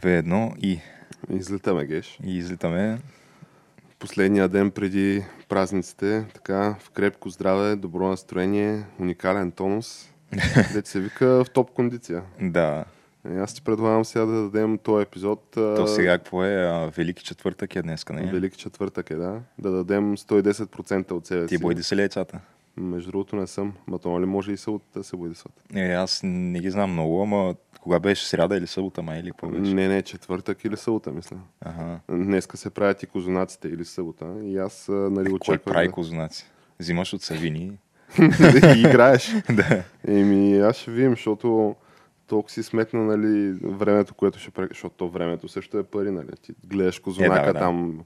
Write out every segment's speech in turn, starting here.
Три, две, едно и, Излитаме, Геш. и излитаме. Последния ден преди празниците, така, в крепко здраве, добро настроение, уникален тонус. Дете се вика в топ кондиция. Да, Е, аз ти предлагам сега да дадем този епизод. то сега какво е? А, Велики четвъртък е днеска, не? Велики четвъртък е, да. Да дадем 110% от себе Ти си. бойди се яйцата? Между другото не съм. Ма то ли може и събота да се бойдисват? Е, аз не ги знам много, ама кога беше сряда или събота, май или какво беше? Не, не, четвъртък или събота, мисля. Ага. Днеска се правят и козунаците или събота. И аз нали, Кой очаквах прави да... козунаци? Взимаш от Савини. и играеш. да. Еми, аз ще видим, защото толкова си сметна, нали, времето, което ще защото то времето също е пари, нали. Ти гледаш козунака Е, да, да. там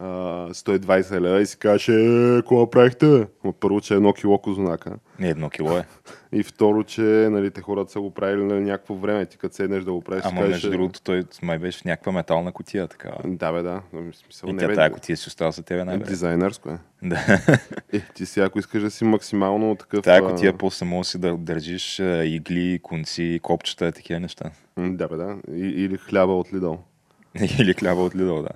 а, 120 лева и си кажеш, е, какво направихте? Ма първо, че е едно кило козунака. Не едно кило е. И второ, че нали, те хората са го правили на някакво време. Ти като седнеш да го правиш, си Ама кажеш, между другото, той май беше в някаква метална котия, така. Да, бе, да. В смисъл, И не, тя бе, тая котия си остава за тебе най-вероятно. Дизайнерско е. Да. Е, ти сега, ако искаш да си максимално такъв... Тая котия после може си да държиш игли, конци, копчета, такива неща. Да, бе, да. И, или хляба от Лидъл. Или хляба от Лидъл, да.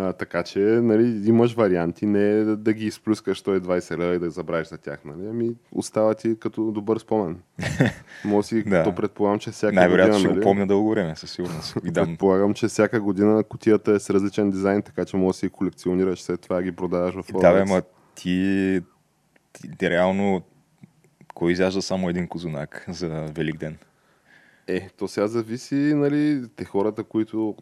А, така че, нали, имаш варианти, не да, да ги изплюскаш 120 лева и да забравиш за тях, нали? Ами, остава ти като добър спомен. Може си, Да. то предполагам, че всяка Най-вероятно година, ще нали? го помня дълго време, със сигурност. Дам. Предполагам, че всяка година котията е с различен дизайн, така че може да си колекционираш, след това ги продаваш в Да, бе, ма ти, ти, ти реално кой изяжда само един козунак за Велик ден? Е, то сега зависи, нали, те хората, които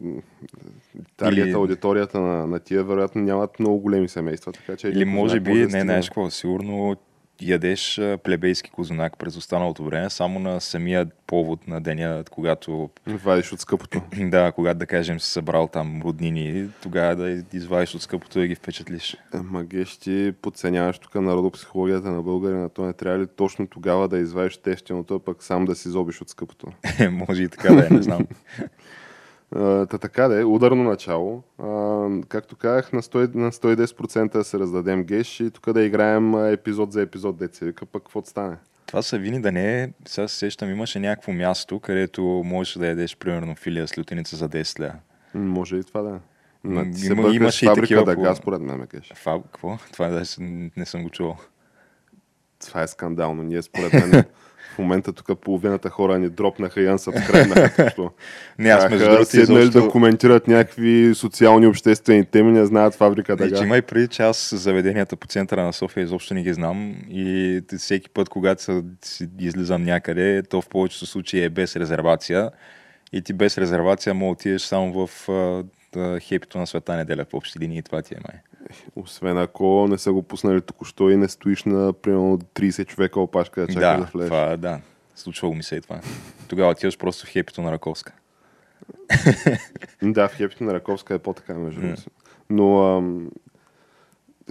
Или- аудиторията на, на тия, вероятно нямат много големи семейства, така че... Или един може би, не знаеш какво, сигурно ядеш плебейски козунак през останалото време, само на самия повод на деня, когато, Вадиш от скъпото. да, когато да кажем си събрал там роднини, тогава да извадиш от скъпото и да ги впечатлиш. Ама геш, ти подценяваш тук народопсихологията на българина. То не трябва ли точно тогава да извадиш тефтиното, а пък сам да си зобиш от скъпото? може и така да е, не знам. Та така да е, ударно начало. А, както казах, на, 100, на 110% да се раздадем геш и тук да играем епизод за епизод, деца вика, пък какво стане? Това са вини да не е, сега се сещам, имаше някакво място, където можеш да ядеш примерно филия с лютеница за 10 лева. М, Може и това да е. М, Ма, ти се има- имаше и такива да газ, според мен, ме. Фаб, какво? Това да не съм го чувал. Това е скандално. Ние според мен в момента тук половината хора ни дропнаха и unsubscribe току-що. Не, аз между другото седнали изобщо... да коментират някакви социални обществени теми, не знаят фабрика Не, че има и преди, че аз заведенията по центъра на София изобщо не ги знам и всеки път, когато си излизам някъде, то в повечето случаи е без резервация и ти без резервация мога да отидеш само в да, хепито на света неделя в общи линии и това ти е май. Освен ако не са го пуснали току-що и не стоиш на примерно 30 човека опашка да чакаш да, да, влезеш. това, да, случвало ми се и това. Тогава отиваш просто в хепито на Раковска. Да, в хепито на Раковска е по-така, между другото. Но ам,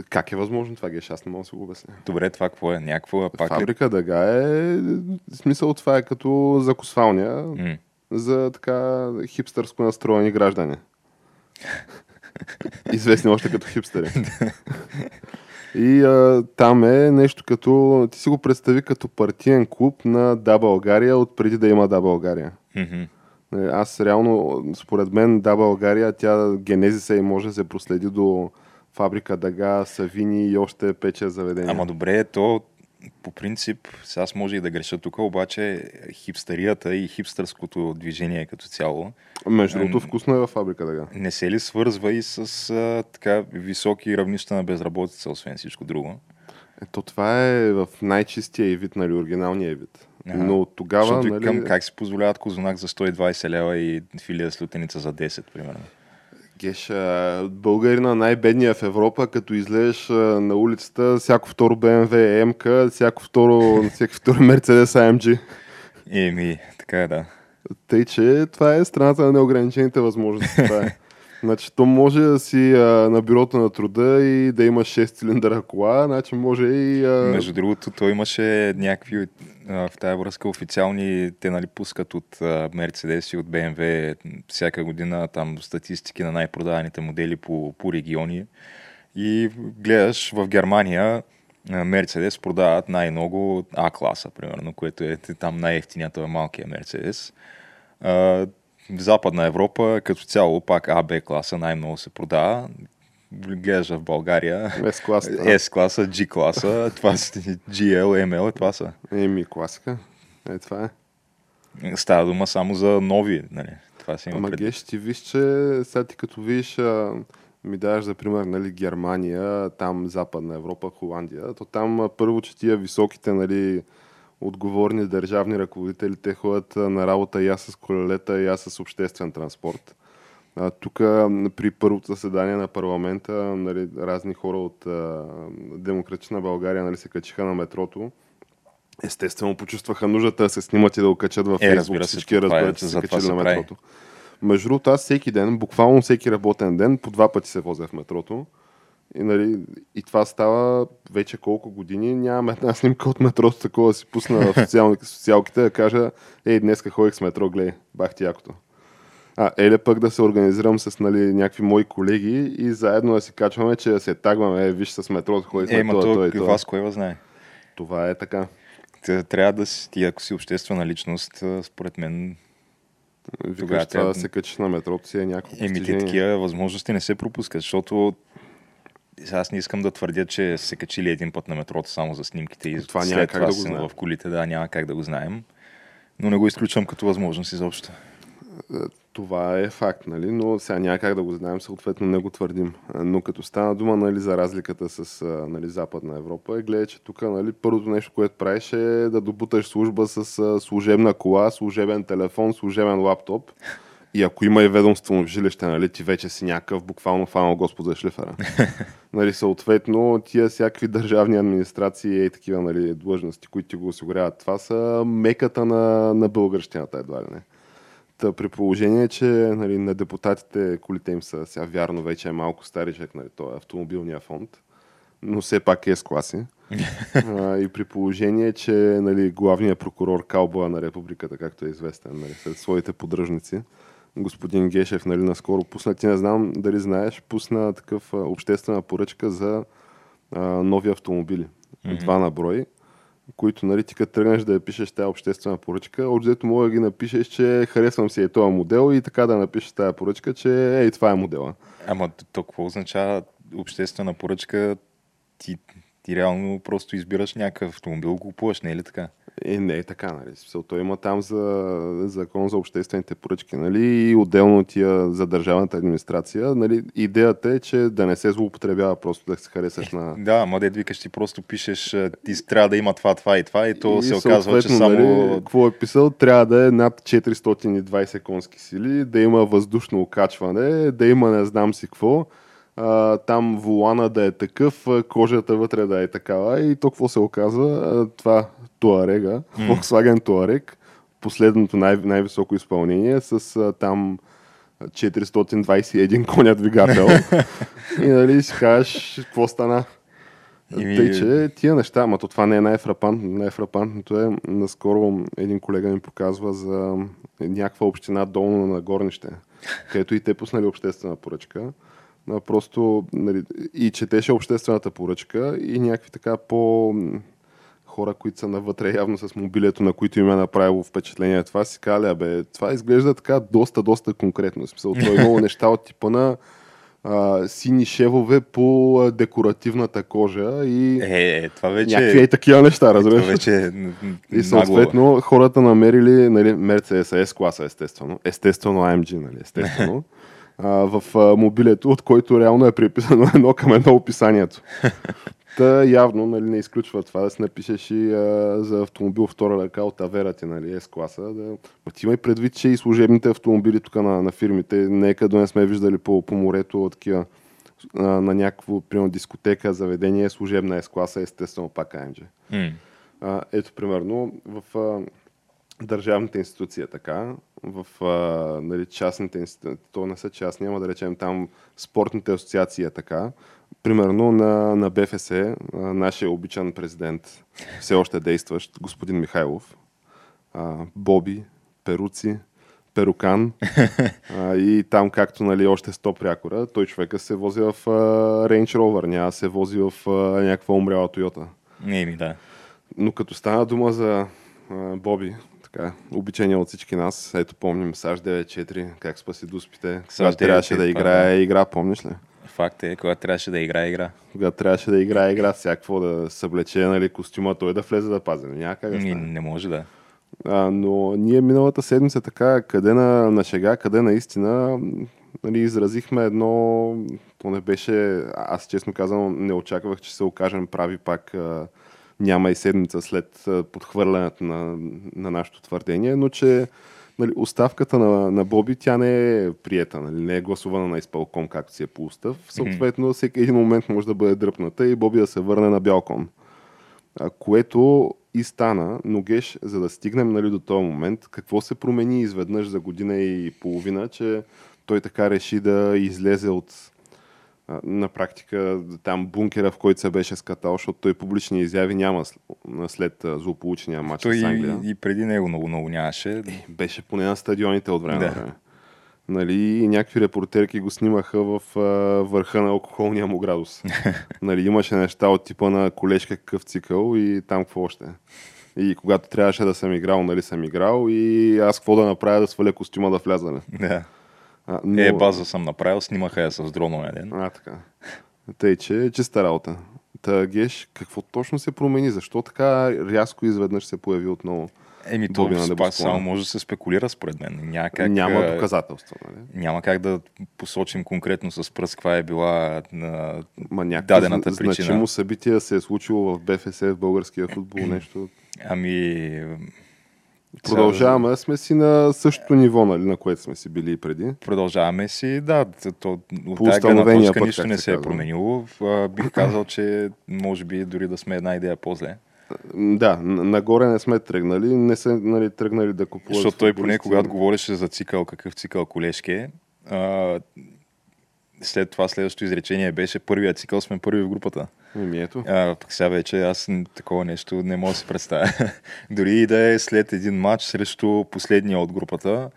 как е възможно това, Геш? Аз не мога да се го обясня. Добре, това какво е? Някаква пак? Фабрика дъга е... В смисъл това е като закосвалня М. за така хипстърско настроени граждани. Известни още като хипстери. И а, там е нещо като... Ти си го представи като партиен клуб на Да България от преди да има Да България. Е, Аз реално, според мен, Да България, тя генезиса и може да се проследи до фабрика Дага, Савини и още 5-6 заведения. Ама добре, то по принцип, сега аз може и да греша тук, обаче хипстерията и хипстърското движение като цяло Между другото, вкусно е във фабрика Дага. не се ли свързва и с а, така високи равнища на безработица, освен всичко друго? Ето това е в най-чистия и вид, нали, оригиналния вид. Ага. Но тогава, Защото нали, към, как си позволяват козунак за 120 лева и филия с лютеница за 10, примерно. Геш, а, българина най-бедния в Европа, като излезеш на улицата, всяко второ BMW е МК, всяко второ, всеки второ Mercedes AMG. Еми, така е, да. Тъй, че това е страната на неограничените възможности. Това е. Значи, то може да си а, на бюрото на труда и да имаш 6 цилиндъра кола, значи може и... А... Между другото, той имаше някакви а, в тази връзка официални, те нали пускат от а, и от BMW всяка година там статистики на най-продаваните модели по, по региони. И гледаш в Германия Mercedes продават най-много А-класа, примерно, което е там най-ефтиният е малкия Mercedes. В Западна Европа като цяло пак А, Б класа най-много се продава. Гледаш в България S класа. S класа, G класа, това са GL, ML, това са. Еми, класика. Е, това е. Става дума само за нови, нали? Това си има Ама геш, ти виж, че сега ти като видиш, а, ми даваш за пример, нали, Германия, там Западна Европа, Холандия, то там а, първо, че тия високите, нали, отговорни държавни ръководители, те ходят на работа и аз с колелета, и аз с обществен транспорт. Тук при първото заседание на парламента нали, разни хора от а, Демократична България нали, се качиха на метрото. Естествено, почувстваха нуждата да се снимат и да го качат във Е, разбира се, Всички е, разбират, че това качили се на прави. метрото. Между другото, аз всеки ден, буквално всеки работен ден, по два пъти се возя в метрото. И, нали, и това става вече колко години. Нямам една снимка от метрото, такова да си пусна в социални, социалките, да кажа, ей, днеска ходих с метро, гледай, бах ти якото. А, еле пък да се организирам с нали, някакви мои колеги и заедно да си качваме, че да се тагваме, е, виж с метрото, ходи с Е, метро, той, то, той. вас кой знае? Това е така. Трябва да си, ти ако си обществена личност, според мен, Викаш, трябва- да се качиш на метрото си е някакво еми постижение. такива възможности не се пропускат, защото аз не искам да твърдя, че се качили един път на метрото само за снимките и Това след как това да го знаем. в колите, да, няма как да го знаем. Но не го изключвам като възможност изобщо. Това е факт, нали? но сега няма как да го знаем, съответно не го твърдим. А, Но като стана дума нали, за разликата с а, нали, Западна Европа, е гледа, че тук нали, първото нещо, което правиш е да добуташ служба с служебна кола, служебен телефон, служебен лаптоп. И ако има и ведомствено жилище, нали, ти вече си някакъв буквално фанал Господ за шлифера. нали, съответно, тия всякакви държавни администрации и такива нали, длъжности, които ти го осигуряват, това са меката на, на българщината, едва ли не. Та, при положение, че нали, на депутатите колите им са сега вярно вече е малко старичък, нали, това е автомобилния фонд, но все пак е с класи. а, и при положение, че нали, главният прокурор Калбоя на републиката, както е известен, нали, след своите поддръжници, господин Гешев, нали, наскоро пусна, ти не знам дали знаеш, пусна такъв а, обществена поръчка за а, нови автомобили. Мгм. Два на брой които, нали, ти като тръгнеш да я пишеш тази обществена поръчка, общо мога да ги напишеш, че харесвам си е този модел и така да напишеш тази поръчка, че ей, това е модела. Ама то какво означава обществена поръчка? Ти, ти реално просто избираш някакъв автомобил, го купуваш, не е ли така? Е, не е така, нали? Смисъл, той има там за закон за обществените поръчки, нали? И отделно тия за държавната администрация, нали? Идеята е, че да не се злоупотребява просто да се харесаш на... Да, ама дед викаш, ти просто пишеш, ти трябва да има това, това и това и то и се оказва, че само... Нали, какво е писал? Трябва да е над 420 конски сили, да има въздушно окачване, да има не знам си какво. А, там волана да е такъв, кожата вътре да е такава и то какво се оказва? Това Туарега, Volkswagen Touareg, последното най- най-високо изпълнение с а, там 421 коня двигател. и нали си кажеш, какво стана? Еми- Тъй, че тия неща, ама то това не е най-фрапантно. Най-фрапантното е, наскоро един колега ми показва за някаква община долно на Горнище, където и те пуснали обществена поръчка. Просто нали, и четеше обществената поръчка и някакви така по хора, които са навътре явно с мобилето, на които им е направило впечатление това, си казали, абе, това изглежда така доста, доста конкретно. В смисъл, това е много неща от типа на а, сини шевове по декоративната кожа и Е, е, това вече някакви е такива неща, това разбираш. вече е И съответно хората намерили нали, Mercedes S класа, естествено. Естествено AMG, нали, естествено. а, в а, мобилето, от който реално е приписано едно към едно описанието. Та явно нали, не изключва това да си напишеш и а, за автомобил втора ръка от Авера ти, нали, S-класа. Да... Ма ти имай предвид, че и служебните автомобили тук на, на фирмите, нека да не сме виждали по, по морето такива а, на някакво, примерно, дискотека, заведение, служебна S-класа, естествено пак AMG. М. А, ето, примерно, в а, държавната институция така, в а, нали, частните институции, то не са частни, ама да речем там спортните асоциации е така. Примерно на, на БФС, а, нашия обичан президент, все още действащ, господин Михайлов, а, Боби, Перуци, Перукан а, и там както нали, още 100 прякора, той човека се вози в а, Range Rover, няма се вози в а, някаква умряла Тойота. Не, ми да. Но като стана дума за а, Боби, така, обичания от всички нас, ето помним САЩ 9-4, как спаси дуспите, когато трябваше 9-4, да играе игра, помниш ли? Факт е, когато трябваше да играе игра. Когато трябваше да играе игра, всякакво да съблече нали, костюма, той да влезе да пази. Няма как да Ми, стане. не може да. А, но ние миналата седмица така, къде на, на шега, къде наистина, нали, изразихме едно, то не беше, аз честно казвам, не очаквах, че се окажем прави пак а, няма и седмица след подхвърлянето на, на нашето твърдение, но че нали, оставката на, на Боби, тя не е приета, нали, не е гласувана на изпълком, както си е по устав. Съответно, всеки един момент може да бъде дръпната и Боби да се върне на бял кон. А, което и стана, но Геш, за да стигнем нали, до този момент, какво се промени изведнъж за година и половина, че той така реши да излезе от на практика там бункера, в който се беше скатал, защото той публични изяви няма сл- след а, злополучния матч Той с Англия. и, и преди него много, много нямаше. Беше поне на стадионите от време Да. на време. Нали, и някакви репортерки го снимаха в а, върха на алкохолния му градус. нали, имаше неща от типа на колежка какъв цикъл и там какво още. И когато трябваше да съм играл, нали съм играл и аз какво да направя да сваля костюма да вляза. Да. А, но... Е, база съм направил, снимаха я с дронове ден. А, така. Тъй, че е чиста работа. Та, Геш, какво точно се промени? Защо така рязко изведнъж се появи отново? Еми, то на небосклона. само може да се спекулира според мен. Няма как, Няма доказателства, нали? няма как да посочим конкретно с пръст каква е била на Ма дадената причина. значимо събитие се е случило в БФС, в българския футбол, нещо. Ами... Продължаваме сме си на същото ниво, нали, на което сме си били и преди. Продължаваме си, да, то, от тази гледна точка път, нищо не се се е променило. Бих казал, че може би дори да сме една идея по-зле. Да, нагоре не сме тръгнали, не са нали, тръгнали да купуват. Защото той поне, когато говореше за цикъл, какъв цикъл колешки е, а, след това следващото изречение беше първия цикъл сме първи в групата. Еми, ето. А, пък сега вече аз такова нещо не мога да си представя. Дори и да е след един матч срещу последния от групата,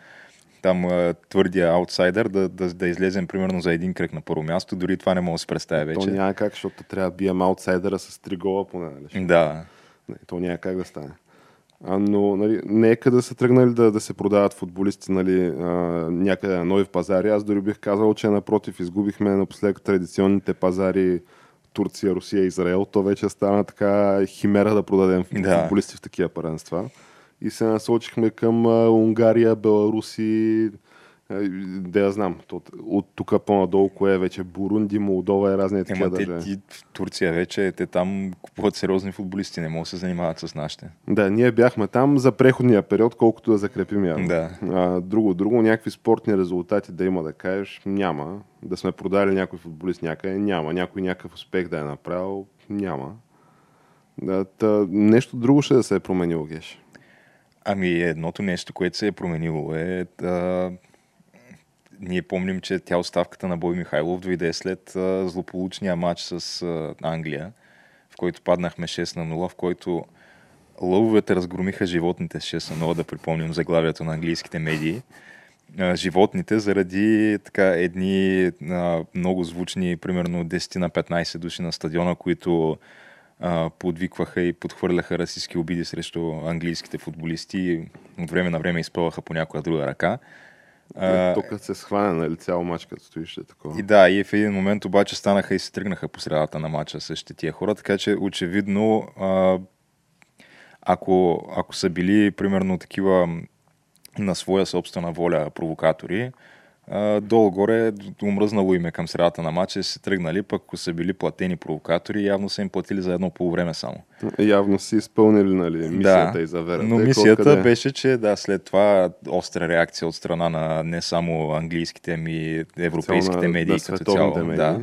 там твърдия аутсайдер, да, да, да излезем примерно за един кръг на първо място, дори това не мога да си представя То вече. няма как, защото трябва да бием аутсайдера с три гола поне. Нали? Да. Не, то няма как да стане. А, но нали, нека да са тръгнали да, да се продават футболисти нали, а, някъде на нови пазари. Аз дори бих казал, че напротив, изгубихме напоследък традиционните пазари Турция, Русия, Израел. То вече стана така химера да продадем Да. футболисти в такива първенства. И се насочихме към Унгария, Беларуси, да я знам. То, от тук по-надолу, кое е вече Бурунди, Молдова и разни такива Ема те, държави. ти, в Турция вече, те там купуват сериозни футболисти, не могат да се занимават с нашите. Да, ние бяхме там за преходния период, колкото да закрепим явно. Да. А, друго, друго, някакви спортни резултати да има да кажеш, няма. Да сме продали някой футболист някъде, няма. Някой някакъв успех да е направил, няма. Да, та, нещо друго ще да се е променило, Геш. Ами едното нещо, което се е променило е да... Ние помним, че тя оставката на Бой Михайлов дойде след а, злополучния матч с а, Англия, в който паднахме 6 на 0, в който лъвовете разгромиха животните с 6 на 0, да припомним заглавието на английските медии. А, животните заради така едни а, много звучни, примерно 10 на 15 души на стадиона, които а, подвикваха и подхвърляха расистски обиди срещу английските футболисти и от време на време изпълваха по някоя друга ръка. А, Тук се схване, нали, цял матч, като стоиш е такова. и да, и в един момент обаче станаха и се тръгнаха по средата на матча същите тия хора, така че очевидно, а, ако, ако са били примерно такива на своя собствена воля провокатори, долу-горе умръзнало име към средата на матча, се тръгнали, пък ако са били платени провокатори, явно са им платили за едно полувреме само. Явно си изпълнили нали, мисията да, и заверата. Но мисията къде... беше, че да, след това остра реакция от страна на не само английските, ми европейските на, медии като цяло. Медии. Да.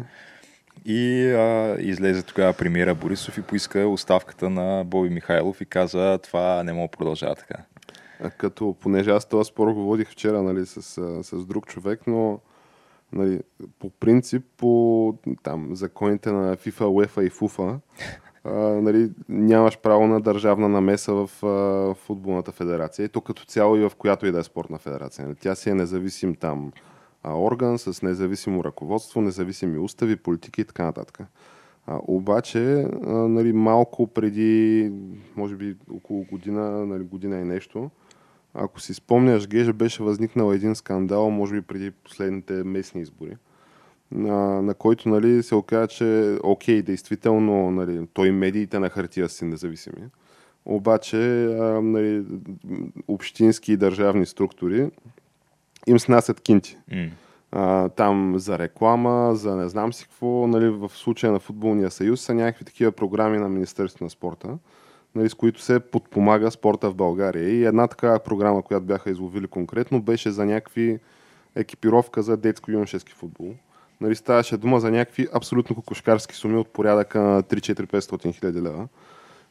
И а, излезе тогава премиера Борисов и поиска оставката на Боби Михайлов и каза това не мога продължава така. Като, понеже аз този спор го водих вчера нали, с, с друг човек, но нали, по принцип по там, законите на FIFA, UEFA и FUFA нали, нямаш право на държавна намеса в а, футболната федерация. И то като цяло и в която и да е спортна федерация. Нали. Тя си е независим там орган с независимо ръководство, независими устави, политики и така нататък. А, обаче, а, нали, малко преди, може би около година, нали, година и нещо, ако си спомняш, Геже беше възникнал един скандал, може би преди последните местни избори, на, на който нали, се оказа, че окей, действително нали, той медиите на хартия си независими. Обаче а, нали, общински и държавни структури им снасят кинти. Mm. А, там за реклама, за не знам си какво, нали, в случая на Футболния съюз са някакви такива програми на Министерството на спорта нали, с които се подпомага спорта в България. И една такава програма, която бяха изловили конкретно, беше за някакви екипировка за детско-юношески футбол. Нали, ставаше дума за някакви абсолютно кокошкарски суми от порядъка на 3-4-500 хиляди лева,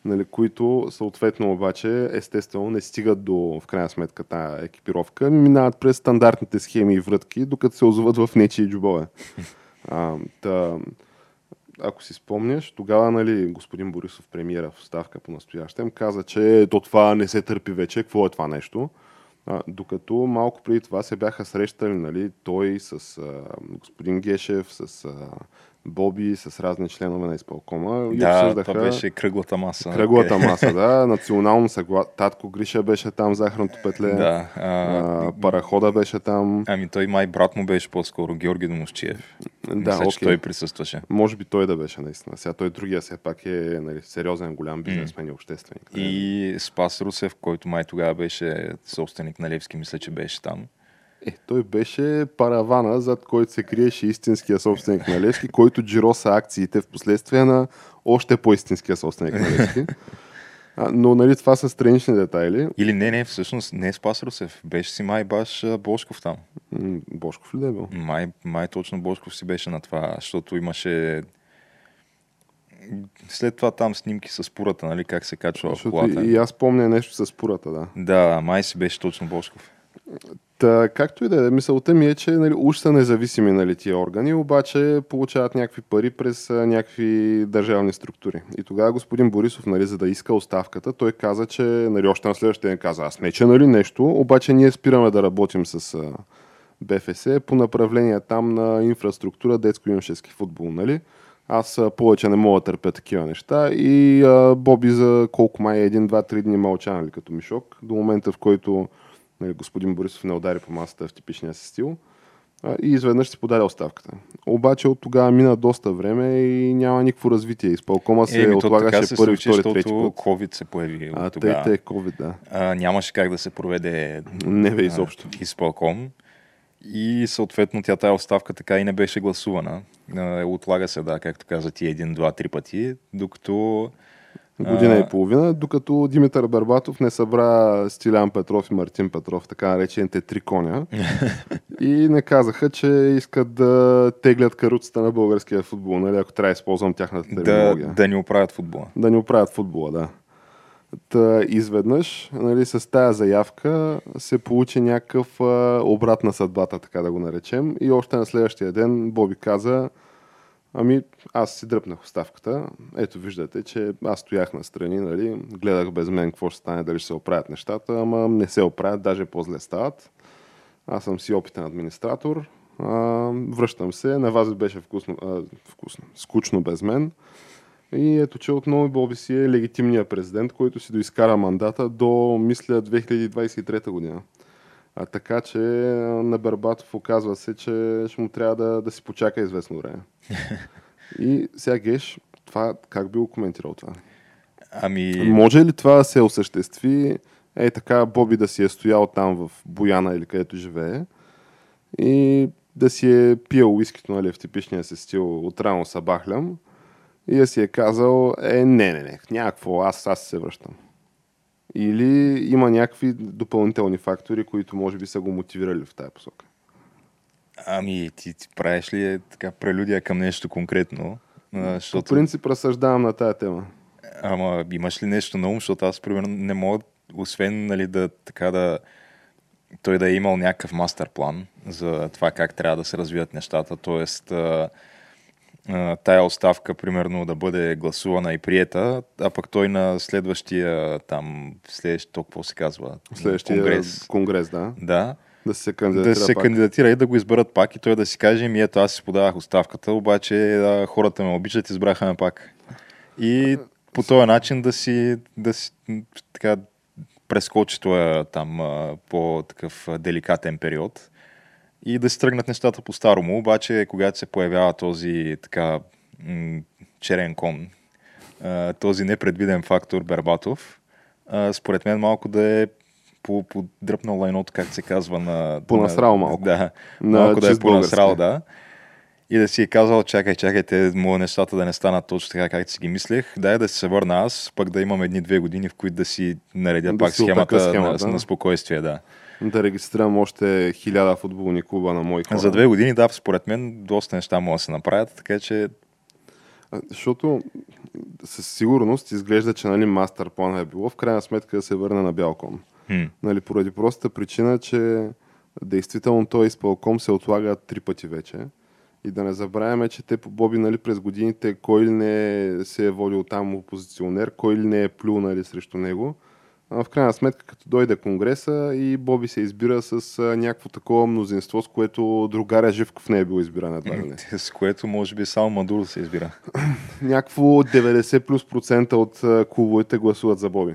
нали, които съответно обаче естествено не стигат до в крайна сметка тази екипировка, минават през стандартните схеми и врътки, докато се озоват в нечии джобове. А, та, ако си спомняш, тогава нали, господин Борисов, премиера в ставка по настоящем, каза, че до това не се търпи вече. Какво е това нещо? А, докато малко преди това се бяха срещали нали, той с а, господин Гешев, с а, Боби с разни членове на изпълкома. И да, обсъждаха... това беше кръглата маса. Кръглата okay. маса, да. Национално съгласие. Татко Гриша беше там, захарното петле. Да. А... А, парахода беше там. Ами той май брат му беше по-скоро, Георги Домощиев. Да, Мисля, okay. той присъстваше. Може би той да беше наистина. Сега той другия все пак е нали, сериозен, голям бизнесмен mm. и общественик. И Спас Русев, който май тогава беше собственик на Левски, мисля, че беше там. Е, той беше паравана, зад който се криеше истинския собственик на Левски, който джироса акциите в последствие на още по-истинския собственик на Левски. А, но нали, това са странични детайли. Или не, не, всъщност не е Спас Русев. Беше си май баш Бошков там. М- Бошков ли да е бил? Май, май точно Бошков си беше на това, защото имаше след това там снимки с пурата, нали, как се качва в колата. И аз помня нещо с пурата, да. Да, май си беше точно Бошков. Та, както и да е, мисълта ми е, че нали, уж са независими нали, тия органи, обаче получават някакви пари през а, някакви държавни структури. И тогава господин Борисов, нали, за да иска оставката, той каза, че нали, още на следващия ден каза, аз не че нали, нещо, обаче ние спираме да работим с а, БФС по направление там на инфраструктура, детско-юношески футбол. Нали? Аз а, повече не мога да търпя такива неща и а, Боби за колко май един, два, три дни мълча, нали, като мишок, до момента в който нали, господин Борисов не удари по масата в типичния си стил и изведнъж си подаде оставката. Обаче от тогава мина доста време и няма никакво развитие. Изпълкома се е, отлагаше се първи, втори, трети път. COVID се появи а, тогава. Те, те, COVID, да. А, нямаше как да се проведе не бе, изобщо. А, изпълком. И съответно тя тая оставка така и не беше гласувана. Отлага се, да, както каза ти, един, два, три пъти, докато година а... и половина, докато Димитър Барбатов не събра Стилян Петров и Мартин Петров, така наречените три коня. и не казаха, че искат да теглят каруцата на българския футбол, нали, ако трябва да използвам тяхната терминология. Да, да ни оправят футбола. Да ни оправят футбола, да. Та, изведнъж, нали, с тая заявка се получи някакъв а, обрат на съдбата, така да го наречем. И още на следващия ден Боби каза, Ами, аз си дръпнах оставката. Ето виждате, че аз стоях на страни, нали, гледах без мен какво ще стане, дали ще се оправят нещата, ама не се оправят, даже по-зле стават. Аз съм си опитен администратор. А, връщам се. На вас беше вкусно, а, вкусно, скучно без мен. И ето, че отново Боби си е легитимният президент, който си доизкара мандата до, мисля, 2023 година. А така че на Барбатов оказва се, че ще му трябва да, да си почака известно време. И сега Геш, това как би го коментирал това? Ами... Може ли това да се осъществи е така Боби да си е стоял там в Бояна или където живее и да си е пил уискито нали, в типичния си стил от рано са бахлям и да си е казал, е, не, не, не, някакво, аз, аз се връщам. Или има някакви допълнителни фактори, които може би са го мотивирали в тази посока. Ами, ти, ти правиш ли е, така прелюдия към нещо конкретно? А, По принцип разсъждавам на тая тема. Ама имаш ли нещо на ум, защото аз, примерно, не мога, освен нали, да, така да, той да е имал някакъв мастер план за това как трябва да се развият нещата, т.е. тая оставка, примерно, да бъде гласувана и приета, а пък той на следващия там, следващия, то какво се казва? Следващия конгрес, конгрес да. Да. Да се кандидатира да се пак. кандидатира и да го изберат пак и той да си каже, ми ето аз си подавах оставката, обаче да, хората ме обичат, избраха ме пак. И по този начин да си, да си така, прескочи този там по-такъв деликатен период и да се тръгнат нещата по-старому, обаче когато се появява този така м- черен кон, а, този непредвиден фактор Бербатов, а, според мен малко да е подръпнал лайното, как се казва на... Понасрал малко. Да, на малко да е понасрал, да. И да си е казал, чакай, чакайте, мога нещата да не станат точно така, както си ги мислех. Дай да се върна аз, пък да имам едни-две години, в които да си наредя Да пак си схемата, схемата, на, да. на спокойствие, да. Да регистрирам още хиляда футболни клуба на мои хора. За две години, да, според мен, доста неща могат да се направят, така че Защото със сигурност изглежда, че нали, мастер плана е било в крайна сметка да се върне на Бялком. Нали, поради простата причина, че действително той изпълком се отлага три пъти вече. И да не забравяме, че те по Боби нали, през годините кой ли не се е водил там опозиционер, кой ли не е плюл нали, срещу него. В крайна сметка, като дойде Конгреса и Боби се избира с някакво такова мнозинство, с което другаря Живков не е бил избиран едва ли не. с което може би само Мадуро се избира. някакво 90 плюс процента от клубовете гласуват за Боби.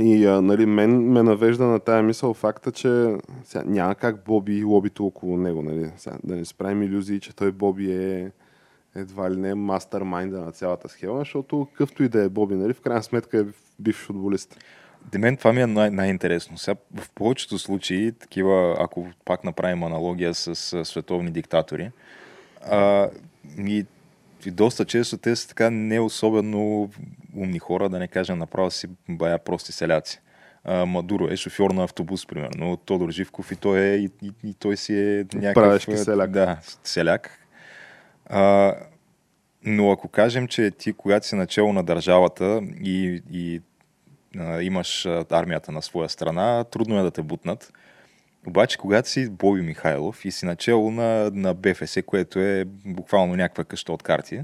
И а, нали, мен ме навежда на тая мисъл факта, че сега, няма как Боби и лобито около него. Нали? Сега, да не справим иллюзии, че той Боби е едва ли не мастермайнда на цялата схема, защото какъвто и да е Боби, нали, в крайна сметка е бивш футболист. Де мен това ми е най- най-интересно. Сега, в повечето случаи, такива, ако пак направим аналогия с, с световни диктатори, а, и, и доста често те са така не особено умни хора, да не кажем направо си бая прости селяци. А, Мадуро е шофьор на автобус, примерно, Тодор Живков и той, е, и, и, и той си е някакъв... Правешки селяк. Да, селяк. А, но ако кажем, че ти, когато си начало на държавата и, и а, имаш армията на своя страна, трудно е да те бутнат. Обаче, когато си Боби Михайлов и си начало на, на БФС, което е буквално някаква къща от карти,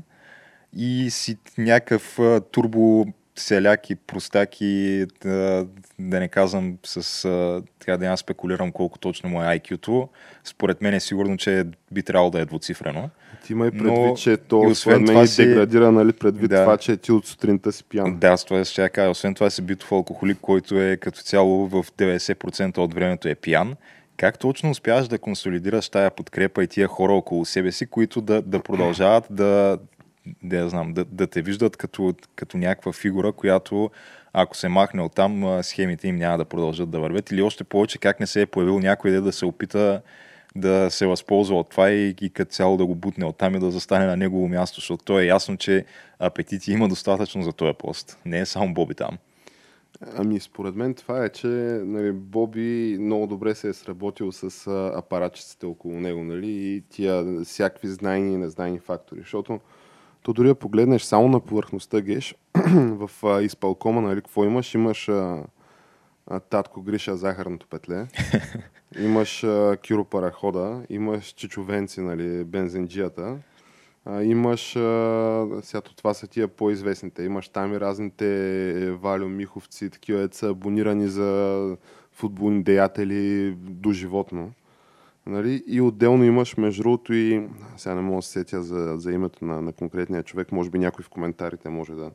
и си някакъв а, турбо селяк и простак и да, да не казвам с а, така да я спекулирам колко точно му е IQ-то, според мен е сигурно, че би трябвало да е двуцифрено. Ти има и предвид, Но че и то освен според мен това и си- деградира нали, предвид Да. това, че ти от сутринта си пиян. Да, с това ще я кажа. Освен това си битов алкохолик, който е като цяло в 90% от времето е пиян. Как точно успяваш да консолидираш тая подкрепа и тия хора около себе си, които да, да продължават да, да, знам, да, да те виждат като, като някаква фигура, която ако се махне оттам, а, схемите им няма да продължат да вървят. Или още повече, как не се е появил някой да се опита да се възползва от това и, и като цяло да го бутне оттам и да застане на негово място, защото то е ясно, че апетити има достатъчно за този пост. Не е само Боби там. Ами, според мен това е, че нали, Боби много добре се е сработил с а, апаратчиците около него, нали, и тия всякакви знайни и незнайни фактори. Защото то дори да погледнеш само на повърхността геш, в а, изпълкома, нали, какво имаш? Имаш а, а, татко Гриша захарното петле, имаш а, Киро Парахода, имаш Чичовенци, нали, бензинджията, а, имаш, а, сега това са тия по-известните, имаш там и разните е, Валю Миховци, такива дето са абонирани за футболни деятели до животно. Нали? И отделно имаш, между другото, и сега не мога да се сетя за, за името на, на конкретния човек, може би някой в коментарите може да,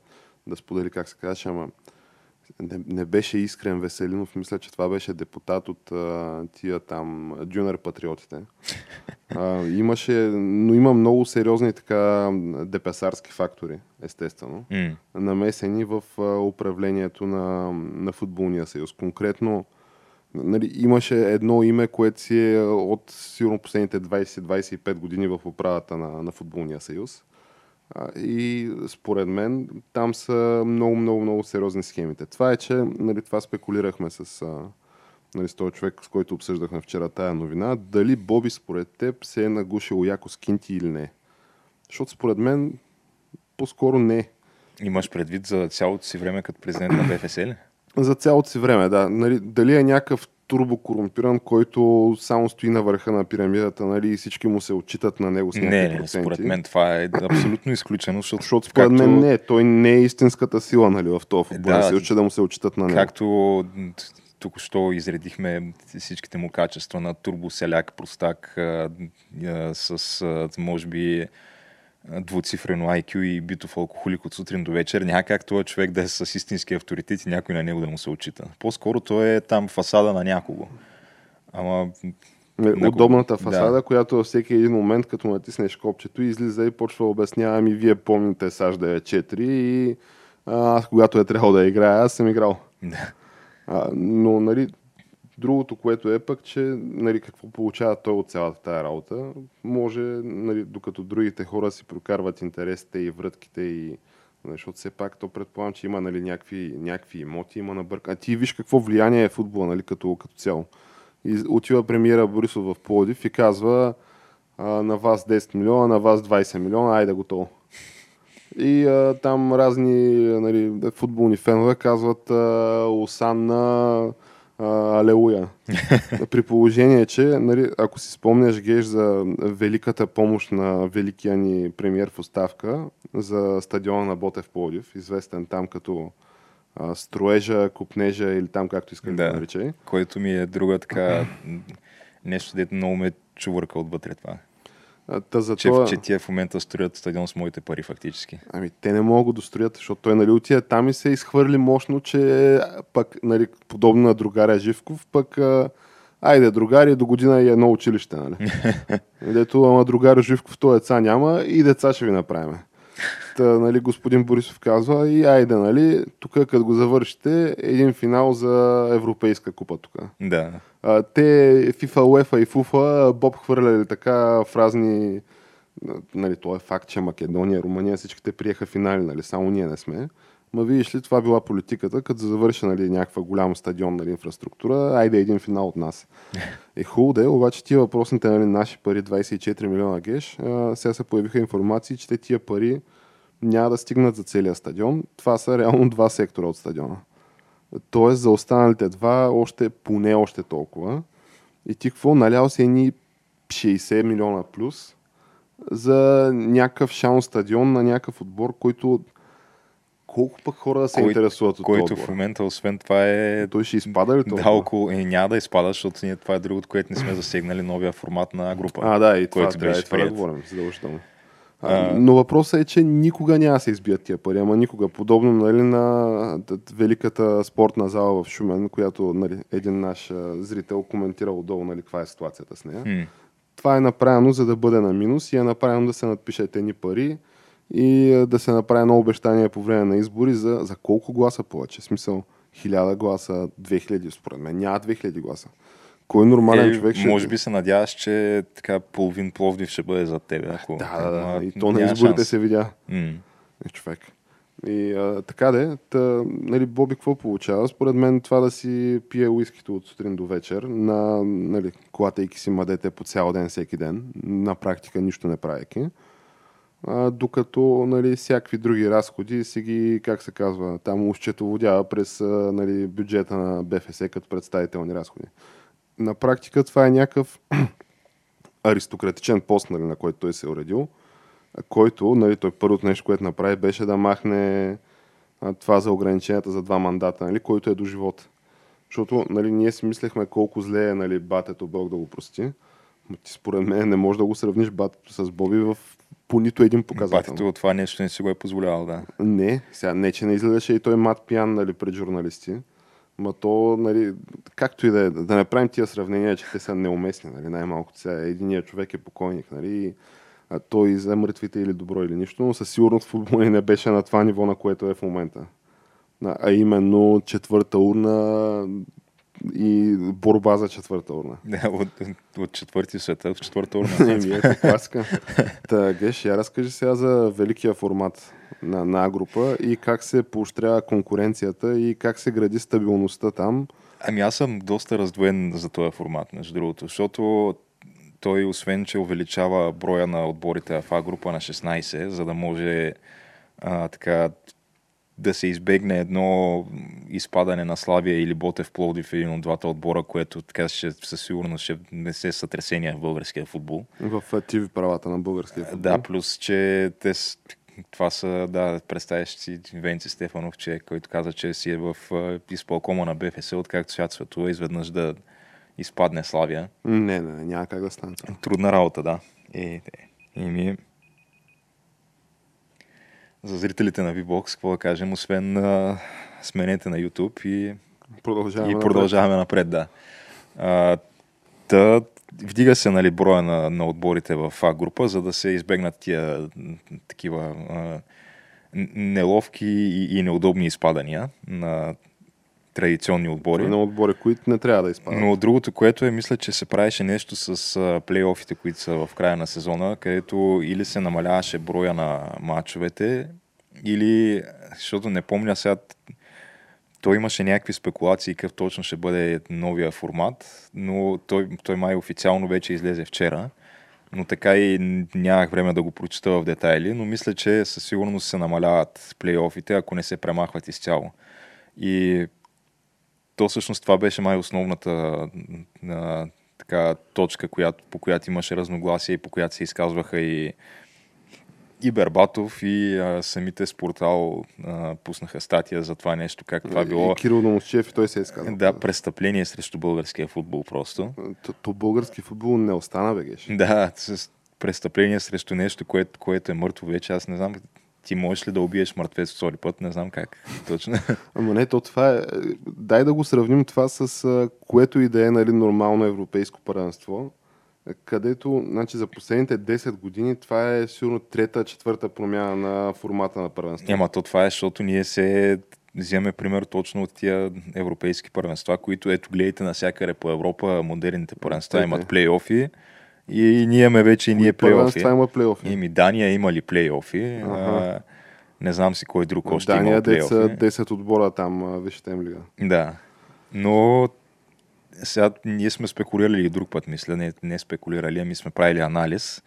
да сподели как се казваше, ама не, не беше Искрен Веселинов, мисля, че това беше депутат от а, тия там Дюнер патриотите. А, имаше, но има много сериозни така депесарски фактори, естествено, М. намесени в а, управлението на, на футболния съюз. Конкретно Нали, имаше едно име, което си е от сигурно последните 20-25 години в управата на, на Футболния съюз. И според мен там са много, много, много сериозни схемите. Това е, че нали, това спекулирахме с, нали, с този човек, с който обсъждахме вчера тая новина. Дали Боби според теб се е нагушил яко с кинти или не? Защото според мен по-скоро не. Имаш предвид за цялото си време като президент на БФС ли? За цялото си време, да. Нали, дали е някакъв турбокорумпиран, който само стои на върха на пирамидата нали, и всички му се отчитат на него с Не, не, проценти. според мен това е абсолютно изключено, защото, Защото според както, мен не, той не е истинската сила нали, в този футбол, Да, съюз, че да му се отчитат на него. както тук що изредихме всичките му качества на турбоселяк, простак, а, а, с а, може би двуцифрено IQ и битов алкохолик от сутрин до вечер, няма как този човек да е с истински авторитет и някой на него да му се отчита. По-скоро той е там фасада на някого. Ама Е, Удобната да. фасада, да. която във всеки един момент, като натиснеш копчето, излиза и почва да обяснява, ами вие помните САЩ 9-4 и аз когато е трябвало да играя, аз съм играл. да. А, но, нали, другото, което е пък, че нали, какво получава той от цялата тая работа, може, нали, докато другите хора си прокарват интересите и врътките и нали, защото все пак то предполагам, че има нали, някакви, някакви имоти, има набърка. А ти виж какво влияние е футбола нали, като, като цяло. И отива премиера Борисов в Пловдив и казва а, на вас 10 милиона, на вас 20 милиона, айде готово. И а, там разни нали, футболни фенове казват а, Осанна, а, Алелуя. При положение, че нали, ако си спомняш Геш за великата помощ на великия ни премиер в оставка за стадиона на Ботев Плодив, известен там като а, строежа, купнежа или там както искаш да, Да. наричай. Който ми е друга така нещо, дето много ме чувърка отвътре това. Та за Че, това... че тия в момента строят стадион с моите пари фактически. Ами те не могат да достроят, защото той нали, отиде там и се изхвърли мощно, че пък, нали, подобно на другаря Живков, пък а, айде, другари, до година и едно училище, нали? Дето, ама другар Живков, то деца няма и деца ще ви направим. Та, нали, господин Борисов казва и айде, нали, тук като го завършите, един финал за Европейска купа тук. Да. А, те FIFA, UEFA и FUFA Боб хвърляли така в разни... Нали, то е факт, че Македония, Румъния, всичките приеха финали, нали, само ние не сме. Ма видиш ли, това била политиката, като завърши нали, някаква голяма стадион нали, инфраструктура, айде един финал от нас. Е хубаво да е, обаче тия въпросните нали, наши пари, 24 милиона геш, а, сега се появиха информации, че те тия пари няма да стигнат за целия стадион. Това са реално два сектора от стадиона. Тоест за останалите два още поне още толкова. И ти какво, налял си едни 60 милиона плюс за някакъв шаун стадион на някакъв отбор, който колко пък хора да се Кой- интересуват от Който в момента, освен това е... Той ще изпада ли това? Да, около... Е, няма да изпада, защото ние това е другото, което не сме засегнали, новия формат на група. А, да, и това трябва, и това да говорим, задължително. А, но въпросът е, че никога няма да се избият тия пари, ама никога. Подобно нали, на великата спортна зала в Шумен, която нали, един наш зрител коментирал отдолу нали, каква е ситуацията с нея. М. Това е направено за да бъде на минус и е направено да се надпишат едни пари и а, да се направи едно обещание по време на избори за, за колко гласа повече. В смисъл, 1000 гласа, 2000, според мен. Няма 2000 гласа. Кой нормален Е, човек ще... може би се надяваш, че така половин Пловдив ще бъде за тебе. Ако... Да, да, да. И то на изборите шанс. се видя. Е човек. И а, така де, та, нали, Боби какво получава? Според мен това да си пие уискито от сутрин до вечер, на, нали, клатейки си мадете по цял ден, всеки ден, на практика нищо не правейки. Докато нали, всякакви други разходи си ги, как се казва, там ущетоводява през нали, бюджета на БФС като представителни разходи. На практика това е някакъв аристократичен пост, нали, на който той се е уредил който, нали, той първото нещо, което направи, беше да махне това за ограниченията за два мандата, нали, който е до живота. Защото нали, ние си мислехме колко зле е нали, батето, Бог да го прости. Ти според мен не можеш да го сравниш батето с Боби в по нито един показател. Батето това нещо не си го е позволявал, да. Не, сега не, че не изгледаше и той мат пиян нали, пред журналисти. Ма то, нали, както и да е, да не правим тия сравнения, че те са неуместни, нали, най-малко сега. Единият човек е покойник, нали, а той за мъртвите или добро или нищо, но със сигурност футбол не беше на това ниво, на което е в момента. А именно четвърта урна, и борба за четвърта урна. Да, от, от четвърти света в четвърта урна. Еми, ето класика. Та, Геш, я разкажи сега за великия формат на, на група и как се поощрява конкуренцията и как се гради стабилността там. Ами аз съм доста раздвоен за този формат, между другото, защото той, освен че увеличава броя на отборите в А група на 16, за да може а, така да се избегне едно изпадане на Славия или Ботев Пловдив един от двата отбора, което така ще, със сигурност ще не се сътресения в българския футбол. В ТВ правата на българския футбол. Да, плюс, че те това са, да, представяш си Венци Стефанов, че, който каза, че си е в изпълкома на БФС, откакто свят светува, изведнъж да изпадне Славия. Не, не, няма как да стане. Трудна работа, да. И, и ми... За зрителите на VBOX, какво да кажем, освен а, сменете на YouTube и продължаваме, и продължаваме напред. напред да. А, та, вдига се нали, броя на, на отборите в А група, за да се избегнат тия такива а, неловки и, и неудобни изпадания на традиционни отбори. На отбори, които не трябва да изпадат. Но другото, което е, мисля, че се правеше нещо с плейофите, които са в края на сезона, където или се намаляваше броя на матчовете, или, защото не помня сега, той имаше някакви спекулации какъв точно ще бъде новия формат, но той, той май официално вече излезе вчера, но така и нямах време да го прочита в детайли, но мисля, че със сигурност се намаляват плейофите, ако не се премахват изцяло. И то всъщност това беше май основната а, така, точка, която, по която имаше разногласие и по която се изказваха и и Бербатов, и а, самите спортал а, пуснаха статия за това нещо, как това било. И Кирил Домощев и той се е изказал. Да, престъпление срещу българския футбол просто. То, то български футбол не остана, бегеш. Да, с престъпление срещу нещо, което, което е мъртво вече. Аз не знам ти можеш ли да убиеш мъртвец втори път? Не знам как. Точно. Ама не, то това е... Дай да го сравним това с което и да е нали, нормално европейско първенство където значи, за последните 10 години това е сигурно трета, четвърта промяна на формата на първенство. Няма, то това е, защото ние се вземе пример точно от тия европейски първенства, които ето гледайте навсякъде по Европа, модерните първенства Тъй, имат плейофи. И ние имаме вече и ние плейофи. има плейофи. Ими Дания има ли плейофи. Ага. Не знам си кой друг още Дания има плейофи. 10 отбора там, вижте им лига. Да. Но сега ние сме спекулирали и друг път, мисля, не, не спекулирали, ами сме правили анализ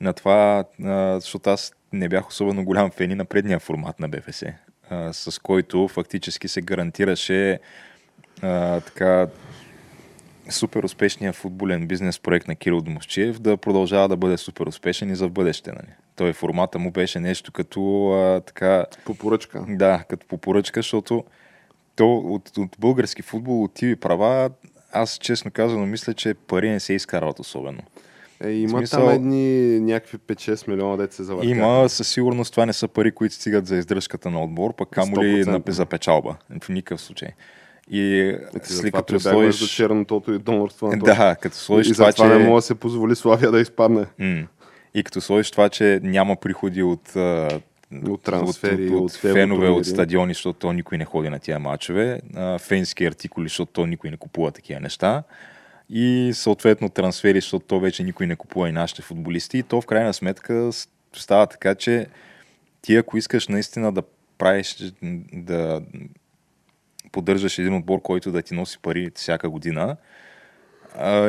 на това, а, защото аз не бях особено голям фени на предния формат на БФС, а, с който фактически се гарантираше а, така супер успешния футболен бизнес проект на Кирил Домовчиев да продължава да бъде супер успешен и за бъдеще. Нали? Той формата му беше нещо като а, така... По поръчка. Да, като по поръчка, защото то от, от български футбол, от TV права, аз честно казано мисля, че пари не се изкарват особено. Е, има смисъл... там едни някакви 5-6 милиона деца за завъртят. Има, със сигурност това не са пари, които стигат за издръжката на отбор, пък камо ли на, за печалба. В никакъв случай. И е, след като сложиш... до чернотото и донорство на Да, като сложиш и това, че... не може да се позволи Славия да изпадне. М- и като сложиш това, че няма приходи от от трансфери, от, от, от, от фенове, от стадиони, защото то никой не ходи на тия матчове, фенски артикули, защото то никой не купува такива неща. И съответно трансфери, защото то вече никой не купува и нашите футболисти. И то в крайна сметка става така, че ти ако искаш наистина да правиш, да поддържаш един отбор, който да ти носи пари всяка година,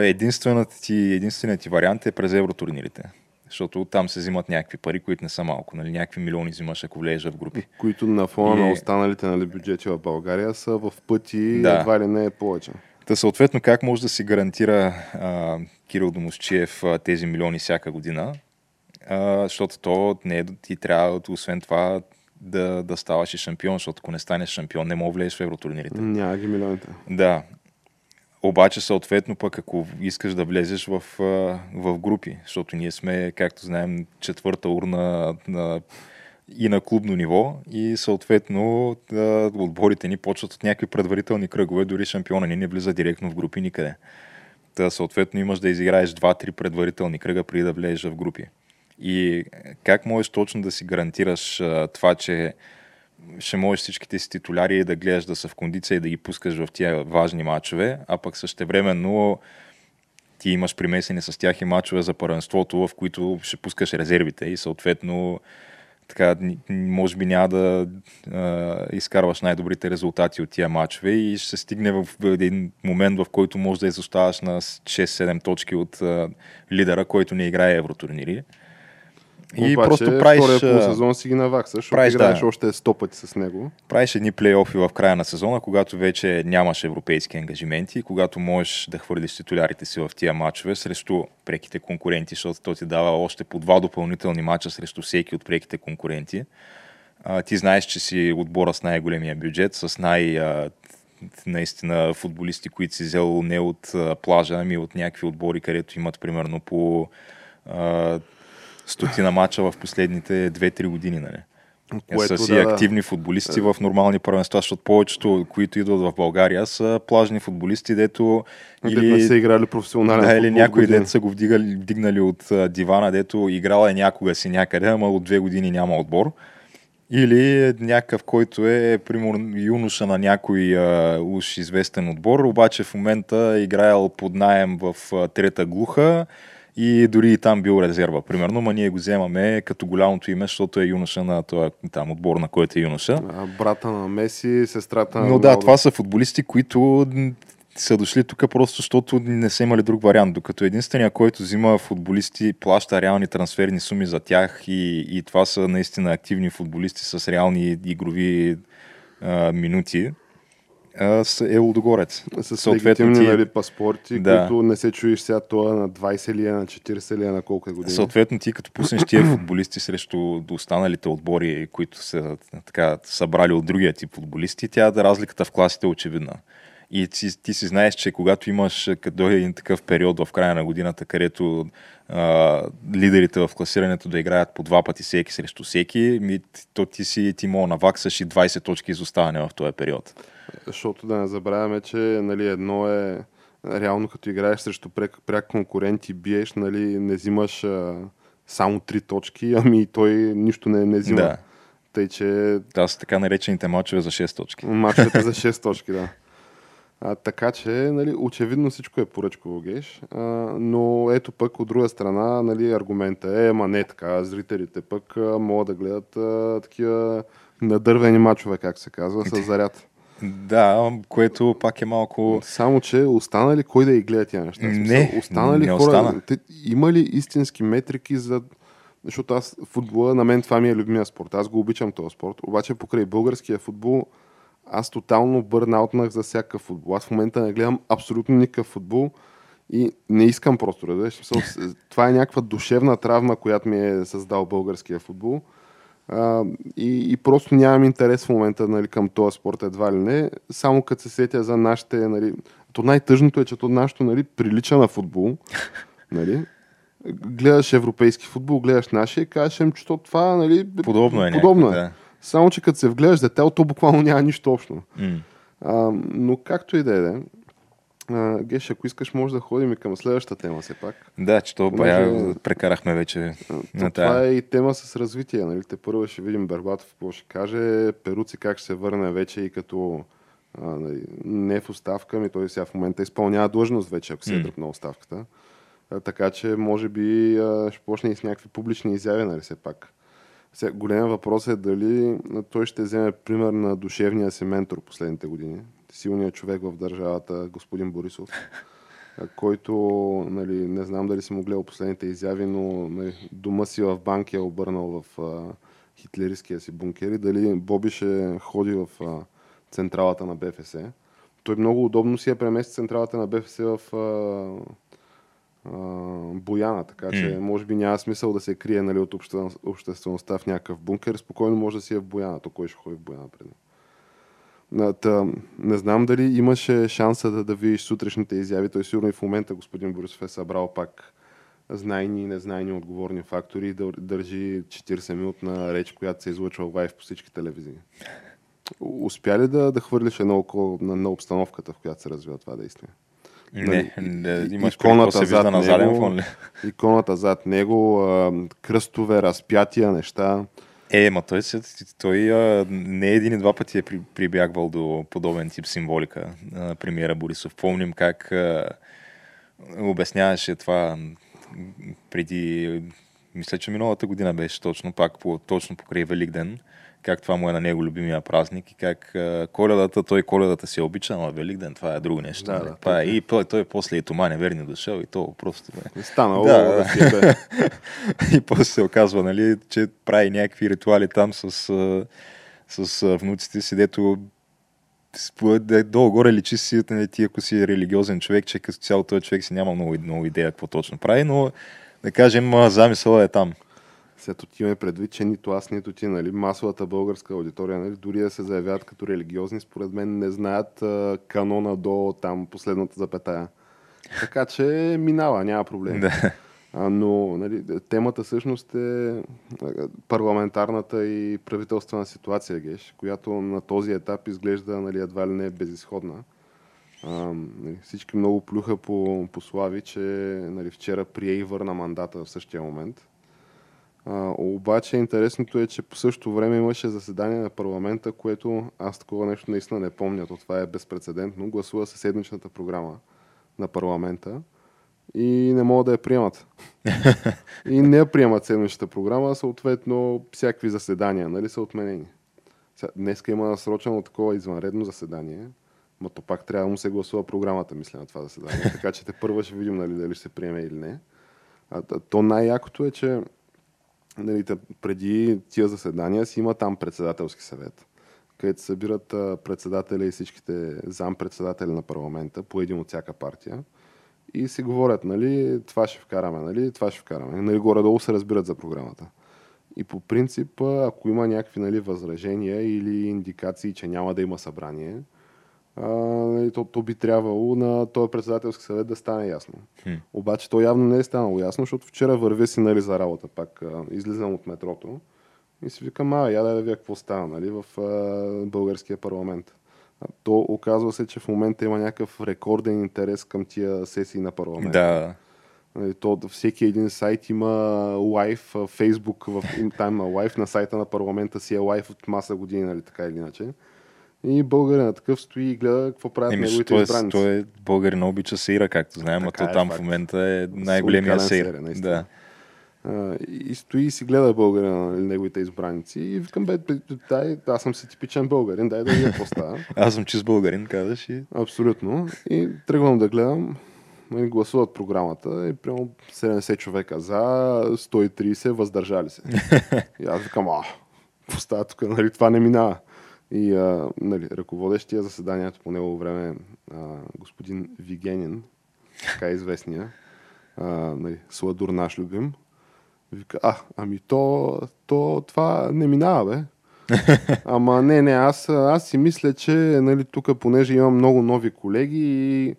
единственият ти, единственият ти вариант е през евротурнирите. Защото там се взимат някакви пари, които не са малко. Нали? Някакви милиони взимаш, ако влезеш в групи. Които на фона и... на останалите нали, бюджети в България са в пъти, да. едва ли не е повече. Та съответно, как може да си гарантира а, Кирил Домосчиев тези милиони всяка година? А, защото то не е, ти трябва, освен това, да, да ставаш и шампион, защото ако не станеш шампион, не мога влезеш в евротурнирите. Няма ги милионите. Да. Обаче, съответно, пък ако искаш да влезеш в, в групи, защото ние сме, както знаем, четвърта урна на, и на клубно ниво и съответно отборите ни почват от някакви предварителни кръгове, дори шампиона ни не влиза директно в групи никъде. Та, съответно имаш да изиграеш два-три предварителни кръга преди да влезеш в групи. И как можеш точно да си гарантираш а, това, че ще можеш всичките си титуляри да гледаш да са в кондиция и да ги пускаш в тия важни матчове, а пък същевременно ти имаш примесени с тях и матчове за първенството, в които ще пускаш резервите и съответно така, може би няма да а, изкарваш най-добрите резултати от тия матчове и ще стигне в един момент, в който може да изоставаш на 6-7 точки от а, лидера, който не играе евротурнири. И Обаче, просто правиш... Втория сезон си ги наваксаш, защото правиш, играеш да, още 100 пъти с него. Правиш едни плейофи в края на сезона, когато вече нямаш европейски ангажименти, когато можеш да хвърлиш титулярите си в тия матчове срещу преките конкуренти, защото то ти дава още по два допълнителни матча срещу всеки от преките конкуренти. А, ти знаеш, че си отбора с най-големия бюджет, с най- а, наистина футболисти, които си взел не от а, плажа, ами от някакви отбори, където имат примерно по стотина мача в последните 2-3 години. Нали? Което, са си да, активни футболисти в нормални първенства, защото повечето, които идват в България, са плажни футболисти, дето или не са играли професионален да, или някой дето са го вдигали, вдигнали от дивана, дето играл е някога си някъде, ама от две години няма отбор. Или някакъв, който е, примерно, юноша на някой а, уж известен отбор, обаче в момента играел под найем в а, трета глуха и дори и там бил резерва, примерно, ма ние го вземаме като голямото име, защото е юноша на този там отбор, на който е юноша. А, брата на Меси, сестрата на Но да, това са футболисти, които са дошли тук просто защото не са имали друг вариант. Докато единствения, който взима футболисти, плаща реални трансферни суми за тях и, и това са наистина активни футболисти с реални игрови а, минути, е Лудогорец. С ти... нали, паспорти, да. които не се чуеш сега това на 20 ли е, на 40 ли е, на колко е години. Съответно ти като пуснеш тия футболисти срещу останалите отбори, които са така събрали от другия тип футболисти, тя разликата в класите е очевидна. И ти, ти си знаеш, че когато имаш като дойде един такъв период в края на годината, където а, лидерите в класирането да играят по два пъти всеки срещу всеки, ми, то ти си ти мога наваксаш и 20 точки изоставане в този период. Защото да не забравяме, че нали, едно е реално като играеш срещу пряк, пряк конкурент и биеш, нали, не взимаш а, само три точки, ами той нищо не, не взима. Да. Тъй, че... Това са така наречените мачове за 6 точки. Мачовете за 6 точки, да. А, така че, нали, очевидно всичко е поръчково геш, а, но ето пък от друга страна, нали, аргумента е, ма не така, зрителите пък а, могат да гледат а, такива надървени мачове, как се казва, с заряд. Да, което пак е малко... Само, че остана ли кой да и гледа тия неща? Не, остана ли не хора? Остана. Те, има ли истински метрики за... Защото аз футбола, на мен това ми е любимия спорт. Аз го обичам този спорт. Обаче покрай българския футбол аз тотално бърнаутнах за всякакъв футбол. Аз в момента не гледам абсолютно никакъв футбол и не искам просто да Това е някаква душевна травма, която ми е създал българския футбол. А, и, и просто нямам интерес в момента нали, към този спорт едва ли не. Само като се сетя за нашите... Нали, то най-тъжното е, че то нашето нали, прилича на футбол. Нали? Гледаш европейски футбол, гледаш нашия и кажеш, че то това нали, подобно е. Подобно някакъв, е. Да. Само, че като се вгледаш детел, то буквално няма нищо общо. Mm. А, но както и да е, Uh, Геш, ако искаш, може да ходим и към следващата тема все пак. Да, че то бая прекарахме вече. на това е и тема с развитие. Нали? Те първо ще видим Бербатов какво ще каже, Перуци как ще се върне вече и като а, нали, не в оставка, ми той сега в момента изпълнява длъжност вече, ако се е дръпна оставката. А, така че може би а, ще почне и с някакви публични изяви, нали все пак. Сега, големия въпрос е дали той ще вземе пример на душевния си ментор последните години. Силният човек в държавата, господин Борисов, който, нали, не знам дали си му гледал последните изяви, но нали, дома си в банки е обърнал в а, хитлеристския си бункер и дали Боби ще ходи в а, централата на БФС. Той много удобно си е премести централата на БФС в а, Бояна, така че mm. може би няма смисъл да се крие нали, от обществеността в някакъв бункер. Спокойно може да си е в Бояна. То кой ще ходи в Бояна преди? Та, не знам дали имаше шанса да, да видиш сутрешните изяви. Той сигурно и в момента господин Борисов е събрал пак знайни и незнайни отговорни фактори и да държи 40 минутна реч, която се излъчва лайв по всички телевизии. Успя ли да, да хвърлиш едно около на, на обстановката, в която се развива това действие? Не, нали, не имаш иконата се вижда на фон ли? Иконата зад него, кръстове, разпятия, неща. Е, ма той, се, той а, не един и два пъти е при, прибягвал до подобен тип символика на премиера Борисов. Помним как а, обясняваше това преди, мисля, че миналата година беше точно, пак по, точно покрай Великден, как това му е на него любимия празник и как а, коледата, той коледата си е обича, но Великден това е друго нещо. Да, нали? да, това е, и той, той после и Тома неверни дошъл и то просто бе. Станало Да, да, да. да. си е бе. и после се оказва, нали, че прави някакви ритуали там с, с внуците си, дето долу-горе личи си, нали, ти ако си религиозен човек, че като цяло този човек си няма много, много идея какво точно прави, но да кажем, замисъла е там. След ти имаме предвид, че нито аз, нито ти, нали, масовата българска аудитория, нали, дори да се заявяват като религиозни, според мен не знаят а, канона до там последната запетая. Така че минава, няма проблем. Да. А, но нали, темата всъщност е парламентарната и правителствена ситуация, Геш, която на този етап изглежда нали, едва ли не безисходна. А, нали, всички много плюха по, по Слави, че нали, вчера прие и върна мандата в същия момент. А, обаче интересното е, че по същото време имаше заседание на парламента, което аз такова нещо наистина не помня, то това е безпредседентно. Гласува със седмичната програма на парламента и не могат да я приемат. и не я приемат седмичната програма, съответно всякакви заседания нали, са отменени. Днеска има насрочено такова извънредно заседание, но то пак трябва да му се гласува програмата, мисля, на това заседание. така че те първа ще видим нали, дали ще се приеме или не. А, то най-якото е, че нали, преди тия заседания си има там председателски съвет, където събират председателя и всичките зам-председатели на парламента, по един от всяка партия, и си говорят, нали, това ще вкараме, нали, това ще вкараме. Нали, горе-долу се разбират за програмата. И по принцип, ако има някакви нали, възражения или индикации, че няма да има събрание, а, нали, то, то би трябвало на този председателски съвет да стане ясно. Хм. Обаче то явно не е станало ясно, защото вчера вървя си нали, за работа, пак а, излизам от метрото и си викам, а, я да видя какво става нали, в а, българския парламент. А, то оказва се, че в момента има някакъв рекорден интерес към тия сесии на парламента. Да, Нали, То, всеки един сайт има лайв, а, Фейсбук, в, там има лайв, на сайта на парламента си е лайв от маса години, нали, така или иначе. И българина такъв стои и гледа какво правят Еми, неговите той, е, избраници. той е българина обича сейра, както знаем, а Така то е, там факт. в момента е най-големия сейр. наистина. Да. А, и стои и си гледа българина, нали, неговите избраници. И викам, бе, бе, дай, аз съм си типичен българин, дай да видя какво става. Аз съм чист българин, казваш и... Абсолютно. И тръгвам да гледам. нали, Гласуват програмата и прямо 70 човека за, 130 въздържали се. И аз викам, а, какво става тук, нали, това не минава. И а, нали, ръководещия заседанието по него време а, господин Вигенин, така известния, а, нали, сладур наш любим, вика, а, ами то, то това не минава, бе. Ама не, не, аз, аз си мисля, че нали, тук, понеже имам много нови колеги и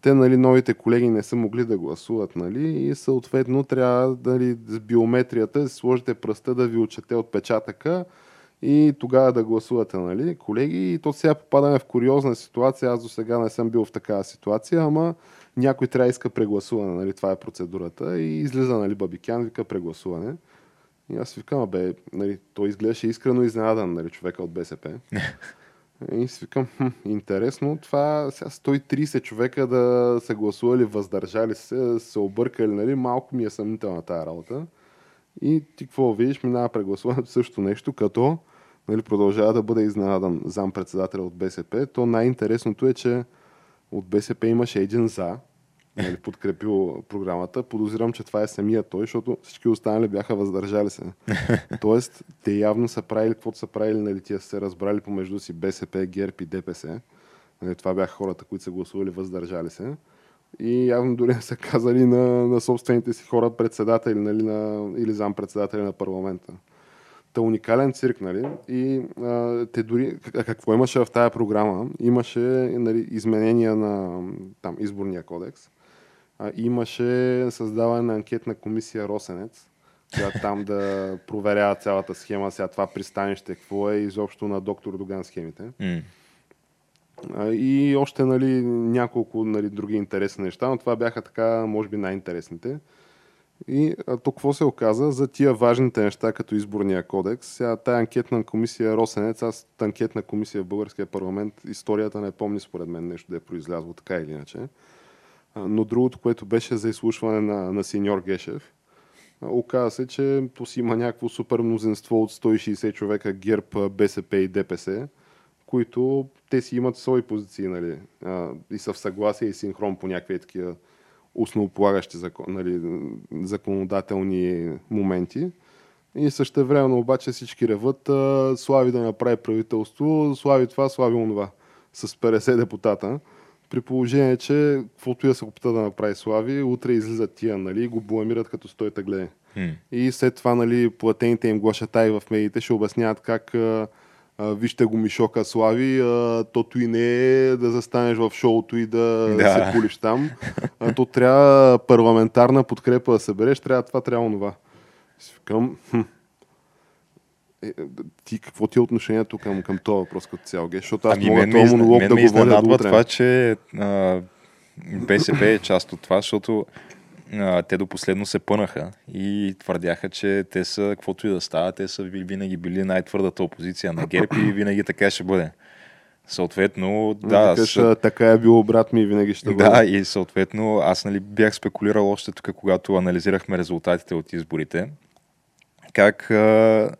те, нали, новите колеги не са могли да гласуват, нали, и съответно трябва, нали, с биометрията да си сложите пръста да ви отчете отпечатъка и тогава да гласувате, нали, колеги. И то сега попадаме в куриозна ситуация. Аз до сега не съм бил в такава ситуация, ама някой трябва да иска прегласуване, нали, това е процедурата. И излиза, нали, Бабикян, вика прегласуване. И аз викам, бе, нали, той изглеждаше искрено изненадан, нали, човека от БСП. И си викам, хм, интересно, това сега 130 човека да са гласували, въздържали се, се объркали, нали, малко ми е съмнителна тази работа. И ти какво видиш, минава прегласуването също нещо, като нали, продължава да бъде изненадан зам-председател от БСП. То най-интересното е, че от БСП имаше един за, нали, подкрепил програмата. Подозирам, че това е самия той, защото всички останали бяха въздържали се. Тоест, те явно са правили каквото са правили, нали, тия са се разбрали помежду си БСП, ГЕРБ и ДПС. Нали, това бяха хората, които са гласували въздържали се. И явно дори са казали на, на собствените си хора председатели нали, на, или зам-председатели на парламента. Та уникален цирк, нали? И а, те дори... Какво имаше в тая програма? Имаше нали, изменения на там, изборния кодекс. А, имаше създаване на анкетна комисия Росенец, която там да проверява цялата схема, сега това пристанище, какво е изобщо на доктор Доган схемите. А, И още нали, няколко нали, други интересни неща, но това бяха така, може би, най-интересните. И то какво се оказа за тия важните неща, като изборния кодекс. Сега тая анкетна комисия Росенец, аз анкетна комисия в българския парламент, историята не помни според мен нещо да е произлязло така или иначе. Но другото, което беше за изслушване на, на сеньор Гешев, оказа се, че то си има някакво супер мнозинство от 160 човека ГЕРБ, БСП и ДПС, които те си имат свои позиции нали, и са в съгласие и синхрон по някакви такива основополагащи закон, нали, законодателни моменти. И също време обаче всички реват Слави да направи правителство, Слави това, Слави онова с 50 депутата. При положение, че каквото я се опита да направи Слави, утре излизат тия нали, и го бламират като стойта гледа. Хм. И след това нали, платените им глашатаи в медиите ще обясняват как а, вижте го Мишока Слави, а, тото и не е да застанеш в шоуто и да, Да. се кулиш там. А, то трябва парламентарна подкрепа да събереш, трябва това, трябва онова. Хм. Е, ти какво ти е отношението към, към този въпрос като цяло, Геш? Защото аз Ами мога този изна- монолог да го водя до утре. това, че а, БСП е част от това, защото а, те до последно се пънаха и твърдяха, че те са, каквото и да става, те са ви- винаги били най-твърдата опозиция на ГЕРБ и винаги така ще бъде. Съответно, да, аз, аз... така е било брат ми и винаги ще бъде. да, и съответно аз нали, бях спекулирал още тук, когато анализирахме резултатите от изборите, как а,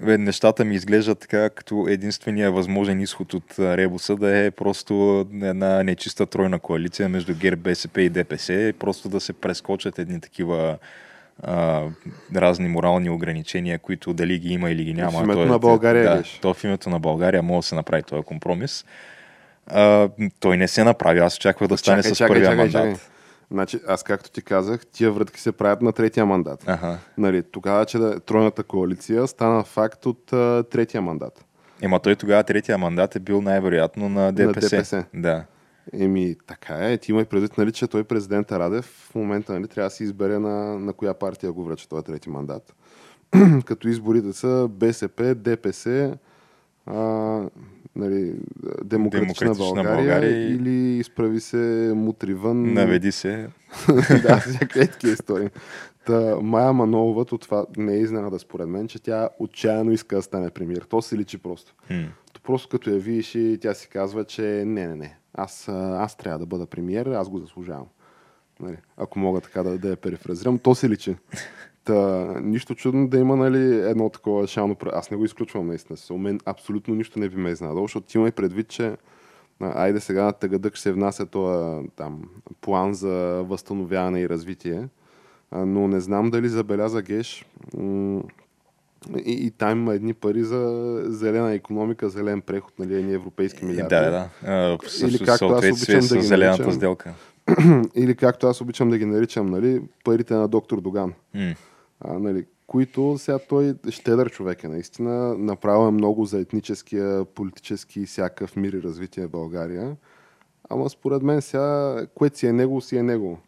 бе, нещата ми изглеждат така, като единствения възможен изход от ребуса да е просто една нечиста тройна коалиция между ГЕРБ, БСП и ДПС, просто да се прескочат едни такива а, разни морални ограничения, които дали ги има или ги няма. В името то е- на България да, то в името на България може да се направи този компромис. А, той не се направи. Аз очаквах да стане с първия мандат. Значи, аз както ти казах, тия врътки се правят на третия мандат. Ага. Нали, тогава, че да, тройната коалиция стана факт от а, третия мандат. Ема той тогава третия мандат е бил най-вероятно на ДПС. ДПС. Да. Еми, така е. Ти имай предвид, нали, че той президента Радев в момента нали, трябва да си избере на, на коя партия го връча този трети мандат. Като изборите са БСП, ДПС, а, нали, Демократична, Демократична България, България и- или изправи се мутри вън. Наведи се. да, всякакви такива истории. Та, Майя Манолова, то това не е изненада според мен, че тя отчаяно иска да стане премиер. То се личи просто. То просто като я видиш и тя си казва, че не, не, не. Аз, аз трябва да бъда премиер, аз го заслужавам. Нали, ако мога така да, да я перефразирам, то се личи. Та, нищо чудно да има нали, едно такова шално... Аз не го изключвам наистина. С мен абсолютно нищо не би ме изненадало, защото ти имай предвид, че айде сега на тъгъдък ще внася този там, план за възстановяване и развитие, но не знам дали забеляза Геш и, и там има едни пари за зелена економика, зелен преход, нали, едни европейски И милиарди. да, да. А, Или както аз обичам да ги зелената наричам. сделка. Или както аз обичам да ги наричам, нали, парите на доктор Доган. М. А, нали, които сега той щедър човек е наистина, направил е много за етническия, политически и всякакъв мир и развитие в България. Ама според мен сега, което си е него, си е него.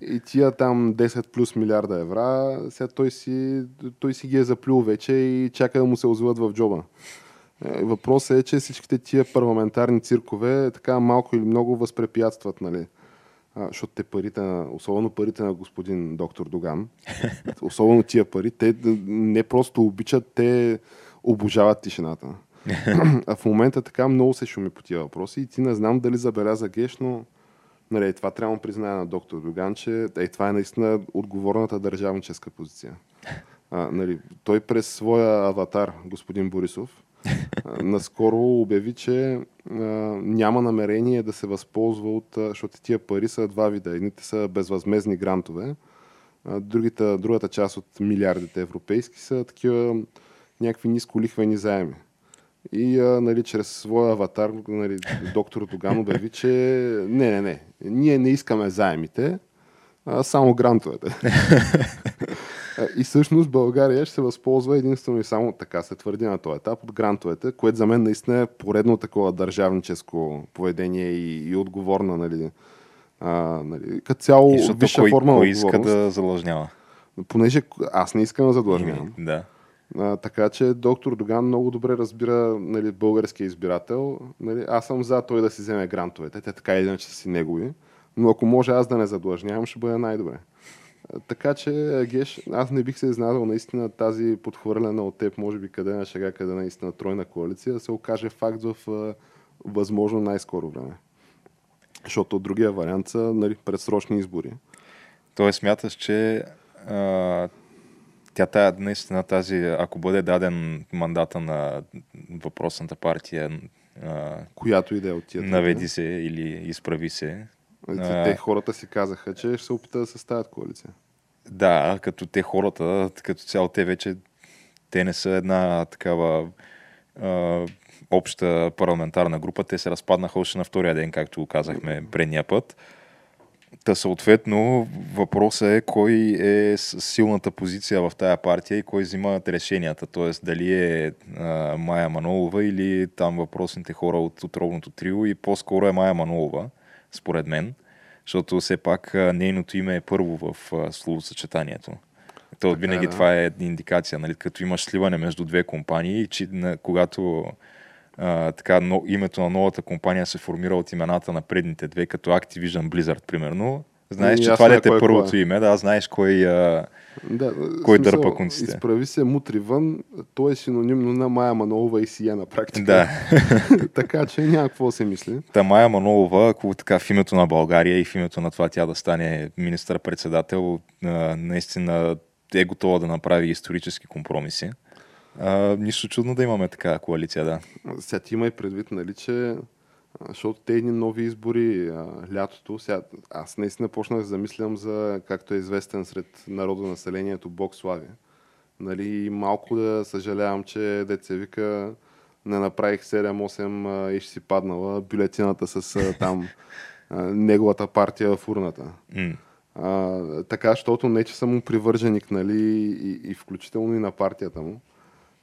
И тия там 10 плюс милиарда евра, сега той си, той си ги е заплюл вече и чака да му се озвиват в джоба. Е, Въпросът е, че всичките тия парламентарни циркове така малко или много възпрепятстват, нали? А, защото те парите, на, особено парите на господин доктор Доган, особено тия пари, те не просто обичат, те обожават тишината. а в момента така много се шуми по тия въпроси и ти не знам дали забеляза Геш, но нали, това трябва да призная на доктор Доган, че е, това е наистина отговорната държавническа позиция. А, нали, той през своя аватар, господин Борисов, наскоро обяви, че а, няма намерение да се възползва от, защото тия пари са два вида. Едните са безвъзмезни грантове, а, другата, другата част от милиардите европейски са такива някакви нисколихвени заеми. И а, нали, чрез своя аватар нали, доктор Доган обяви, че не, не, не, ние не искаме заемите, а само грантовете. И всъщност България ще се възползва единствено и само така се твърди на този етап от грантовете, което за мен наистина е поредно такова държавническо поведение и, и отговорна, нали, а, нали, като цяло висша кой, форма кой иска да задлъжнява? Понеже аз не искам да задлъжнявам. Еми, Да. А, така че доктор Доган много добре разбира нали, българския избирател. Нали, аз съм за той да си вземе грантовете. Те така или иначе са си негови. Но ако може аз да не задлъжнявам, ще бъде най-добре. Така че, Геш, аз не бих се изнадал наистина тази подхвърлена от теб, може би къде на шега, къде наистина тройна коалиция, да се окаже факт в възможно най-скоро време. Защото другия вариант са нали, предсрочни избори. Тоест смяташ, че а, тя тая, наистина тази, ако бъде даден мандата на въпросната партия, а, Която и да е от тия. наведи се или изправи се, Те, те хората си казаха, че ще се опита да съставят коалиция. Да, като те хората, като цяло те вече, те не са една такава а, обща парламентарна група, те се разпаднаха още на втория ден, както казахме предния път. Та съответно въпросът е кой е с силната позиция в тая партия и кой взима решенията. Тоест дали е а, Майя Манолова или там въпросните хора от отровното трио и по-скоро е Майя Манолова, според мен. Защото все пак нейното име е първо в словосъчетанието. То Така е, винаги да. това е индикация, нали? като имаш сливане между две компании, че, на, когато а, така, но, името на новата компания се формира от имената на предните две, като Activision Blizzard, примерно. Знаеш, Ами, че това ли е кой е първото кой. име, да, знаеш кой... А, Да, Кой смисъл, дърпа конците? Изправи се мутри вън, то е синонимно на Майя Манолова и Сия на практика. да. така че няма какво да се мисли. Та Майя Манолова, ако така в името на България и в името на това тя да стане министър-председател, наистина е готова да направи исторически компромиси. А, нищо чудно да имаме така коалиция, да. Сега ти има и предвид, нали, че защото те едни нови избори а, лятото, сега, аз наистина почнах да замислям за, както е известен сред народа населението, Бог слави. Нали, и малко да съжалявам, че деца вика не направих 7-8 а, и ще си паднала бюлетината с а, там а, неговата партия в урната. М. А, така, защото не, че съм му привърженик, нали, и, и включително и на партията му.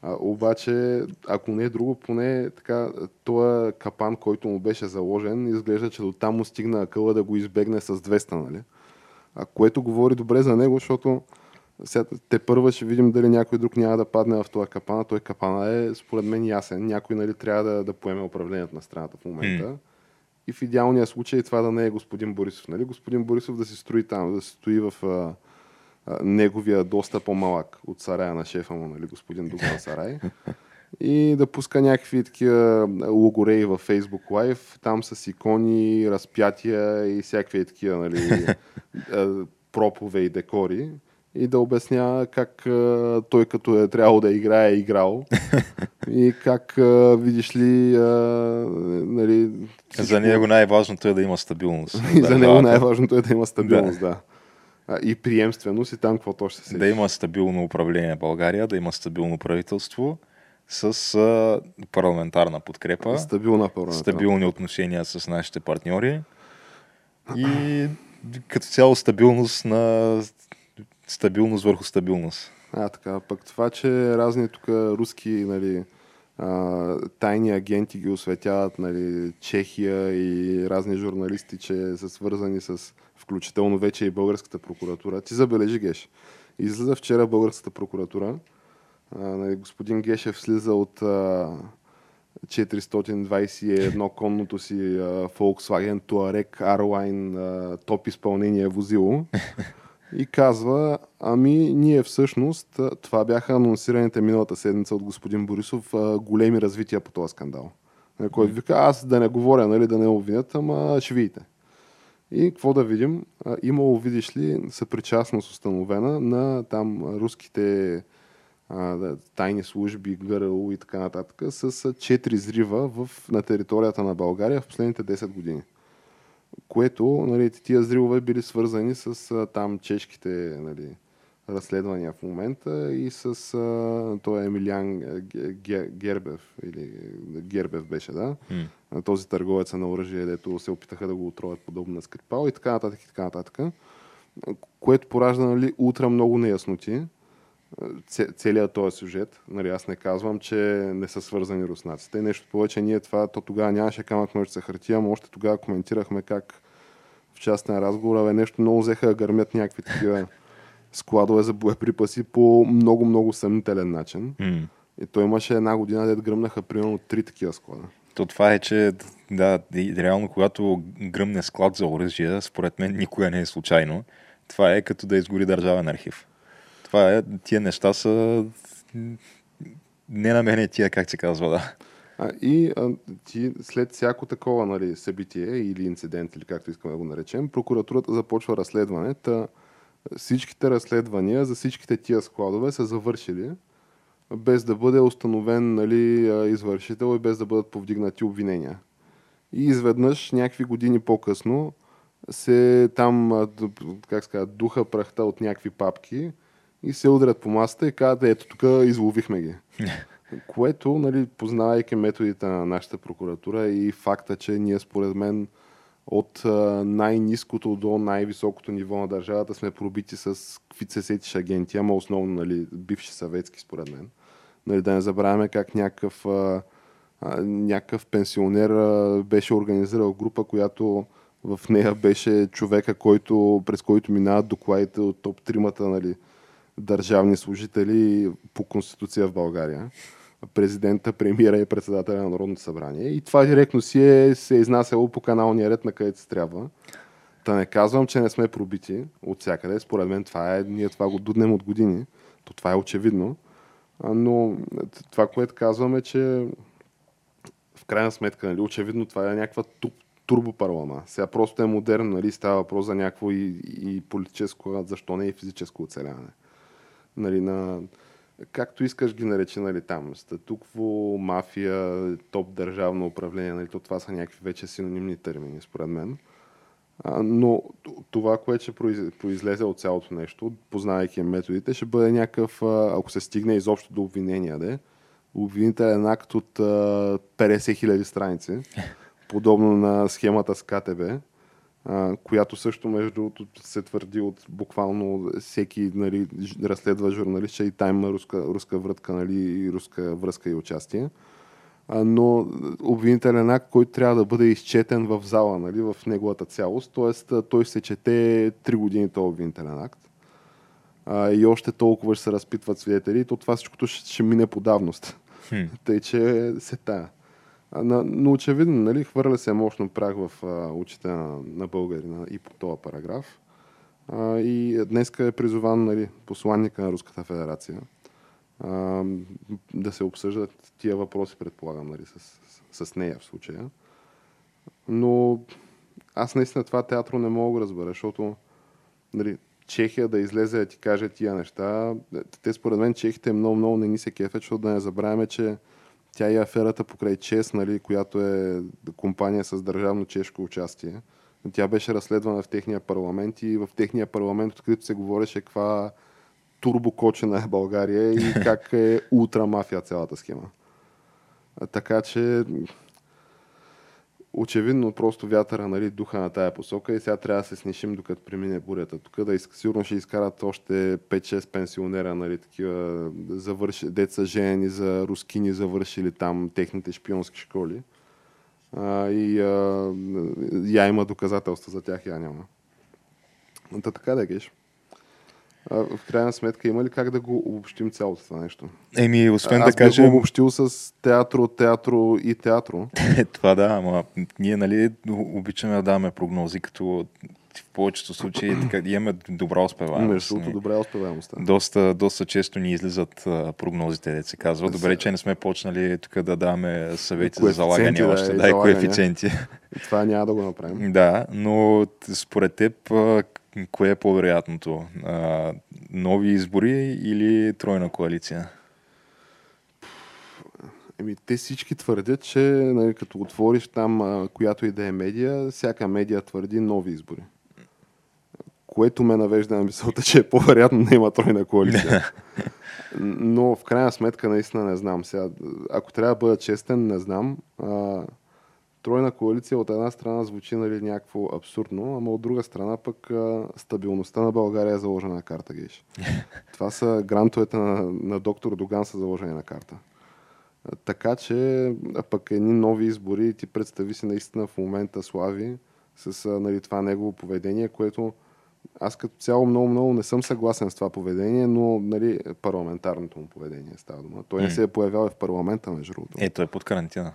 А, обаче, ако не е друго, поне така, този капан, който му беше заложен, изглежда, че до там му стигна акъла да го избегне с 200, нали? А, което говори добре за него, защото сега, те първа ще видим дали някой друг няма да падне в този капан, той капана е според мен ясен. Някой нали, трябва да, да поеме управлението на страната в момента. И в идеалния случай това да не е господин Борисов. Нали? Господин Борисов да се строи там, да се стои в неговия доста по-малък от сарая на шефа му, нали? господин Дуган Сарай. И да пуска някакви такива логореи във Facebook Live, там с икони, разпятия и всякакви такива нали, пропове и декори. И да обяснява как а, той като е трябвало да играе, е играл. и как, а, видиш ли, а, нали, За него най-важното е да има стабилност. и за него най-важното е да има стабилност, да. И приемственост и там какво ще се Да има стабилно управление в България, да има стабилно правителство с а, парламентарна подкрепа, Стабилна парламентарна. стабилни отношения с нашите партньори и като цяло стабилност на стабилност върху стабилност. А, така. Пък това, че разни тук руски, нали, а, тайни агенти ги осветяват, нали, Чехия и разни журналисти, че са свързани с включително вече и българската прокуратура. Ти забележи, Геш. Излиза вчера българската прокуратура. А, нали, господин Гешев слиза от а, 421 конното си а, Volkswagen Touareg R-Line а, топ изпълнение возило и казва, ами ние всъщност, това бяха анонсираните миналата седмица от господин Борисов а, големи развития по този скандал. Който вика, аз да не говоря, нали, да не обвинят, ама ще видите. И какво да видим? Имало, видиш ли, съпричастност установена на там руските а, тайни служби, ГРУ и така нататък с четири зрива в, на територията на България в последните 10 години. Което, нали, тия зривове били свързани с а, там чешките нали, разследвания в момента и с а, той Емилиан а, Ге- Ге- Гербев, или Гербев беше, да? А, този търговец на оръжие, дето се опитаха да го отровят подобно на Скрипал и така нататък и така нататък. Което поражда нали, утре много неясноти. Целият този сюжет. Нали, аз не казвам, че не са свързани руснаците. Нещо повече, ние това, то тогава нямаше камък ножица хартия, но още тогава коментирахме как в частен разговор, абе, нещо много взеха да гърмят някакви такива складове за боеприпаси по много-много съмнителен начин. М. И той имаше една година, дед гръмнаха примерно три такива склада. То това е, че да, реално когато гръмне склад за оръжие, според мен никога не е случайно. Това е като да изгори държавен архив. Това е, тия неща са не на мен е тия, как се казва, да. А, и а, ти, след всяко такова нали, събитие или инцидент, или както искаме да го наречем, прокуратурата започва разследване. Та, всичките разследвания за всичките тия складове са завършили, без да бъде установен нали, извършител и без да бъдат повдигнати обвинения. И изведнъж, някакви години по-късно, се там, как ска, духа прахта от някакви папки и се удрят по масата и казват, ето тук изловихме ги. Което, нали, познавайки методите на нашата прокуратура и факта, че ние според мен от най-низкото до най-високото ниво на държавата сме пробити с какви се сетиш агенти, ама основно нали, бивши съветски според мен. Нали, да не забравяме как някакъв, а, някакъв пенсионер а, беше организирал група, която в нея беше човека, който, през който минават докладите от топ тримата нали, държавни служители по Конституция в България. Президента, премиера и председателя на Народното събрание. И това директно си е, се е изнасяло по каналния ред, на където се трябва. Та не казвам, че не сме пробити от всякъде. Според мен това е, ние това го дуднем от години. То това е очевидно. Но това, което казвам е, че в крайна сметка, нали, очевидно това е някаква турбопарлама. Сега просто е модерно, нали, става въпрос за някакво и, и политическо, защо не и физическо оцеляване нали, на както искаш ги наречи нали, там, статукво, мафия, топ държавно управление, нали, то това са някакви вече синонимни термини, според мен. А, но това, което ще произлезе от цялото нещо, познавайки методите, ще бъде някакъв, ако се стигне изобщо до обвинения, да обвинителен акт от 50 000 страници, подобно на схемата с КТБ която също, между другото, се твърди от буквално всеки нали, разследва журналист, че и там има руска, руска врътка нали, и руска връзка и участие. Но обвинителен акт, който трябва да бъде изчетен в зала, нали, в неговата цялост, т.е. той се чете 3 години този обвинителен акт. И още толкова ще се разпитват свидетели, то това всичкото ще, ще мине по давност. Хм. Тъй, че се тая. Но, но очевидно, нали, хвърля се мощно прах в а, очите на, на българина и по този параграф. А, и днес е призован нали, посланника на Руската федерация а, да се обсъждат тия въпроси, предполагам, нали, с, с, с нея в случая. Но аз наистина това театро не мога да разбера, защото нали, Чехия да излезе да ти каже тия неща. Те според мен чехите много, много не ни се кефят, защото да не забравяме, че тя и аферата покрай ЧЕС, нали, която е компания с държавно чешко участие. Тя беше разследвана в техния парламент и в техния парламент открито се говореше каква турбокочена е България и как е ултрамафия цялата схема. Така че очевидно просто вятъра нали, духа на тая посока и сега трябва да се снишим докато премине бурята. Тук да из... сигурно ще изкарат още 5-6 пенсионера, нали, такива завърши, деца жени за рускини завършили там техните шпионски школи. А, и а, я има доказателства за тях, я няма. Та така да геш в крайна сметка има ли как да го обобщим цялото това нещо? Еми, освен Аз да кажем... Аз го обобщил с театро, театро и театро. това да, ама ние нали обичаме да даваме прогнози, като в повечето случаи така, имаме добра успеваемост. Между другото, добра успеваемост. Доста, доста често ни излизат а, прогнозите, да се казва. Добре, че не сме почнали тук да даваме съвети за залагане да, още, да, и коефициенти. Това няма да го направим. Да, но според теб кое е по-вероятното? А, нови избори или тройна коалиция? Еми, те всички твърдят, че нали, като отвориш там а, която и да е медия, всяка медия твърди нови избори. Което ме навежда на мисълта, че е по-вероятно да има тройна коалиция. Но в крайна сметка наистина не знам. Сега, ако трябва да бъда честен, не знам. А, тройна коалиция от една страна звучи нали, някакво абсурдно, ама от друга страна пък стабилността на България е заложена на карта, гейш. Това са грантовете на, на доктор Доган са заложени на карта. Така че а пък едни нови избори ти представи си наистина в момента Слави с нали, това негово поведение, което аз като цяло много-много не съм съгласен с това поведение, но нали, парламентарното му поведение става дума. Той не се е появял в парламента, между другото. Ето е под карантина.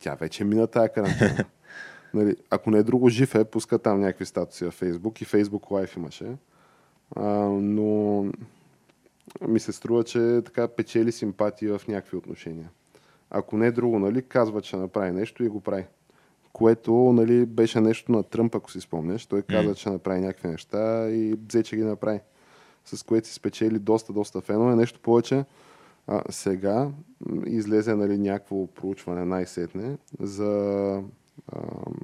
Тя вече мина тая карантина. нали, ако не е друго, жив е, пуска там някакви статуси в Фейсбук и Фейсбук Лайф имаше. а, но ми се струва, че така печели симпатия в някакви отношения. Ако не е друго, нали, казва, че направи нещо и го прави. Което нали, беше нещо на Тръмп, ако си спомняш. Той каза, че направи някакви неща и взе, че ги направи. С което си спечели доста, доста фенове. Нещо повече. А, сега излезе нали, някакво проучване най-сетне за а,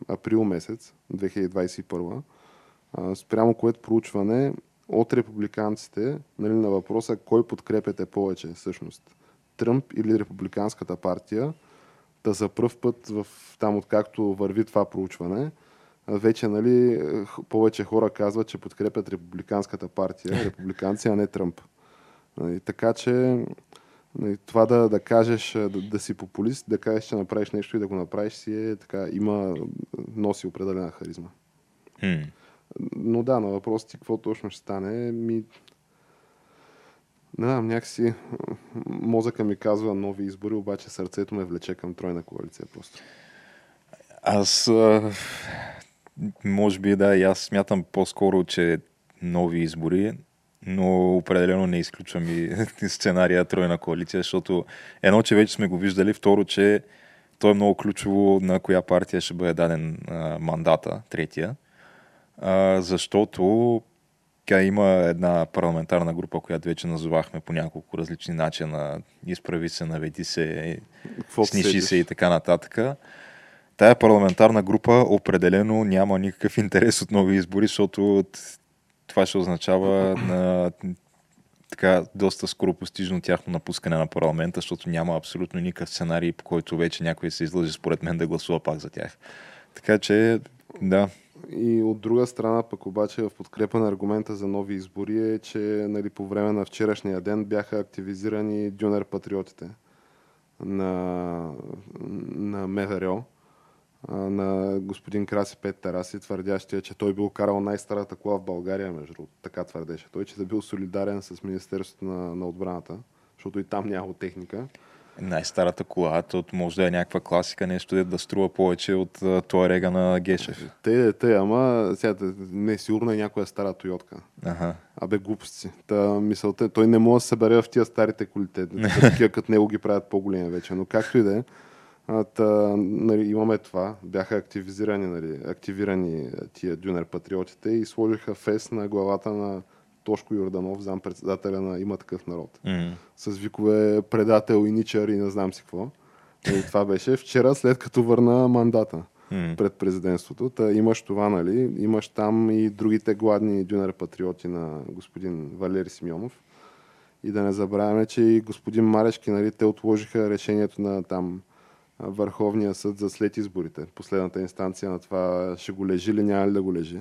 април месец 2021, а, спрямо което проучване от републиканците нали, на въпроса кой подкрепяте повече всъщност. Тръмп или Републиканската партия, да за пръв път в, там откакто върви това проучване, вече нали, повече хора казват, че подкрепят Републиканската партия, републиканци, а не Тръмп. Нали, така че това да, да кажеш, да, да си популист, да кажеш, че направиш нещо и да го направиш си е така, има, носи определена харизма. Hmm. Но да, на въпрос ти какво точно ще стане, ми... Не знам, някакси мозъка ми казва нови избори, обаче сърцето ме влече към тройна коалиция просто. Аз, може би да, и аз смятам по-скоро, че нови избори, но определено не изключвам и сценария тройна коалиция, защото едно, че вече сме го виждали, второ, че то е много ключово на коя партия ще бъде даден а, мандата, третия, а, защото тя има една парламентарна група, която вече назовахме по няколко различни начина. Изправи се, наведи се, Какво сниши се и така нататък. Тая парламентарна група определено няма никакъв интерес от нови избори, защото това ще означава на така доста скоро постижно тяхно напускане на парламента, защото няма абсолютно никакъв сценарий, по който вече някой се излъжи според мен да гласува пак за тях. Така че, да. И от друга страна, пък обаче в подкрепа на аргумента за нови избори е, че нали, по време на вчерашния ден бяха активизирани дюнер патриотите на, на МВР на господин Краси Пет Тараси, твърдящия, че той бил карал най-старата кола в България, между другото. Така твърдеше. Той, че да бил солидарен с Министерството на, на отбраната, защото и там няма техника. Най-старата кола, то може да е някаква класика, нещо да струва повече от този рега на Гешев. Те, те, ама сега не е сигурно е някоя стара Тойотка. Ага. Абе глупости. Та мисълта, той не може да се събере в тия старите колите. Такива като него ги правят по-големи вече. Но както и да е, Та, нали, имаме това. Бяха активизирани, нали, активирани тия дюнер патриотите и сложиха фест на главата на Тошко Йорданов, зам председателя на Има такъв народ. Mm. С викове предател и ничър и не знам си какво. И това беше вчера, след като върна мандата mm. пред президентството. Та имаш това, нали? Имаш там и другите гладни дюнер патриоти на господин Валери Симеонов. И да не забравяме, че и господин Марешки, нали, те отложиха решението на там Върховния съд за след изборите. Последната инстанция на това ще го лежи или няма ли да го лежи.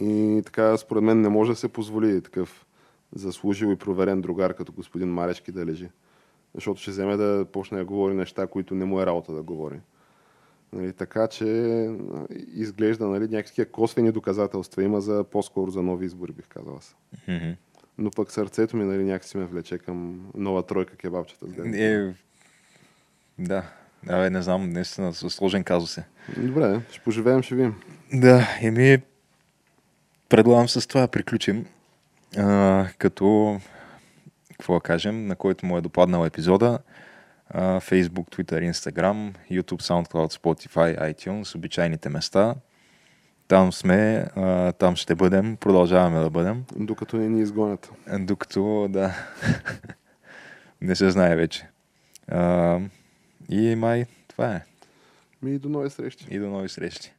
И така, според мен, не може да се позволи такъв заслужил и проверен другар като господин Марешки да лежи. Защото ще вземе да почне да говори неща, които не му е работа да говори. Нали, така че изглежда нали, някакви косвени доказателства има за по-скоро за нови избори, бих казал аз. Mm-hmm. Но пък сърцето ми нали, някакси ме влече към нова тройка кебабчета. Е, да. Абе, не знам, наистина сложен казус е. Добре, ще поживеем, ще видим. Да, еми, предлагам с това приключим. А, като, какво да кажем, на който му е допаднал епизода. А, Facebook, Twitter, Instagram, YouTube, SoundCloud, Spotify, iTunes, обичайните места. Там сме, а, там ще бъдем, продължаваме да бъдем. Докато не ни изгонят. Докато, да, не се знае вече. А, и май това е. И до нови срещи. И до нови срещи.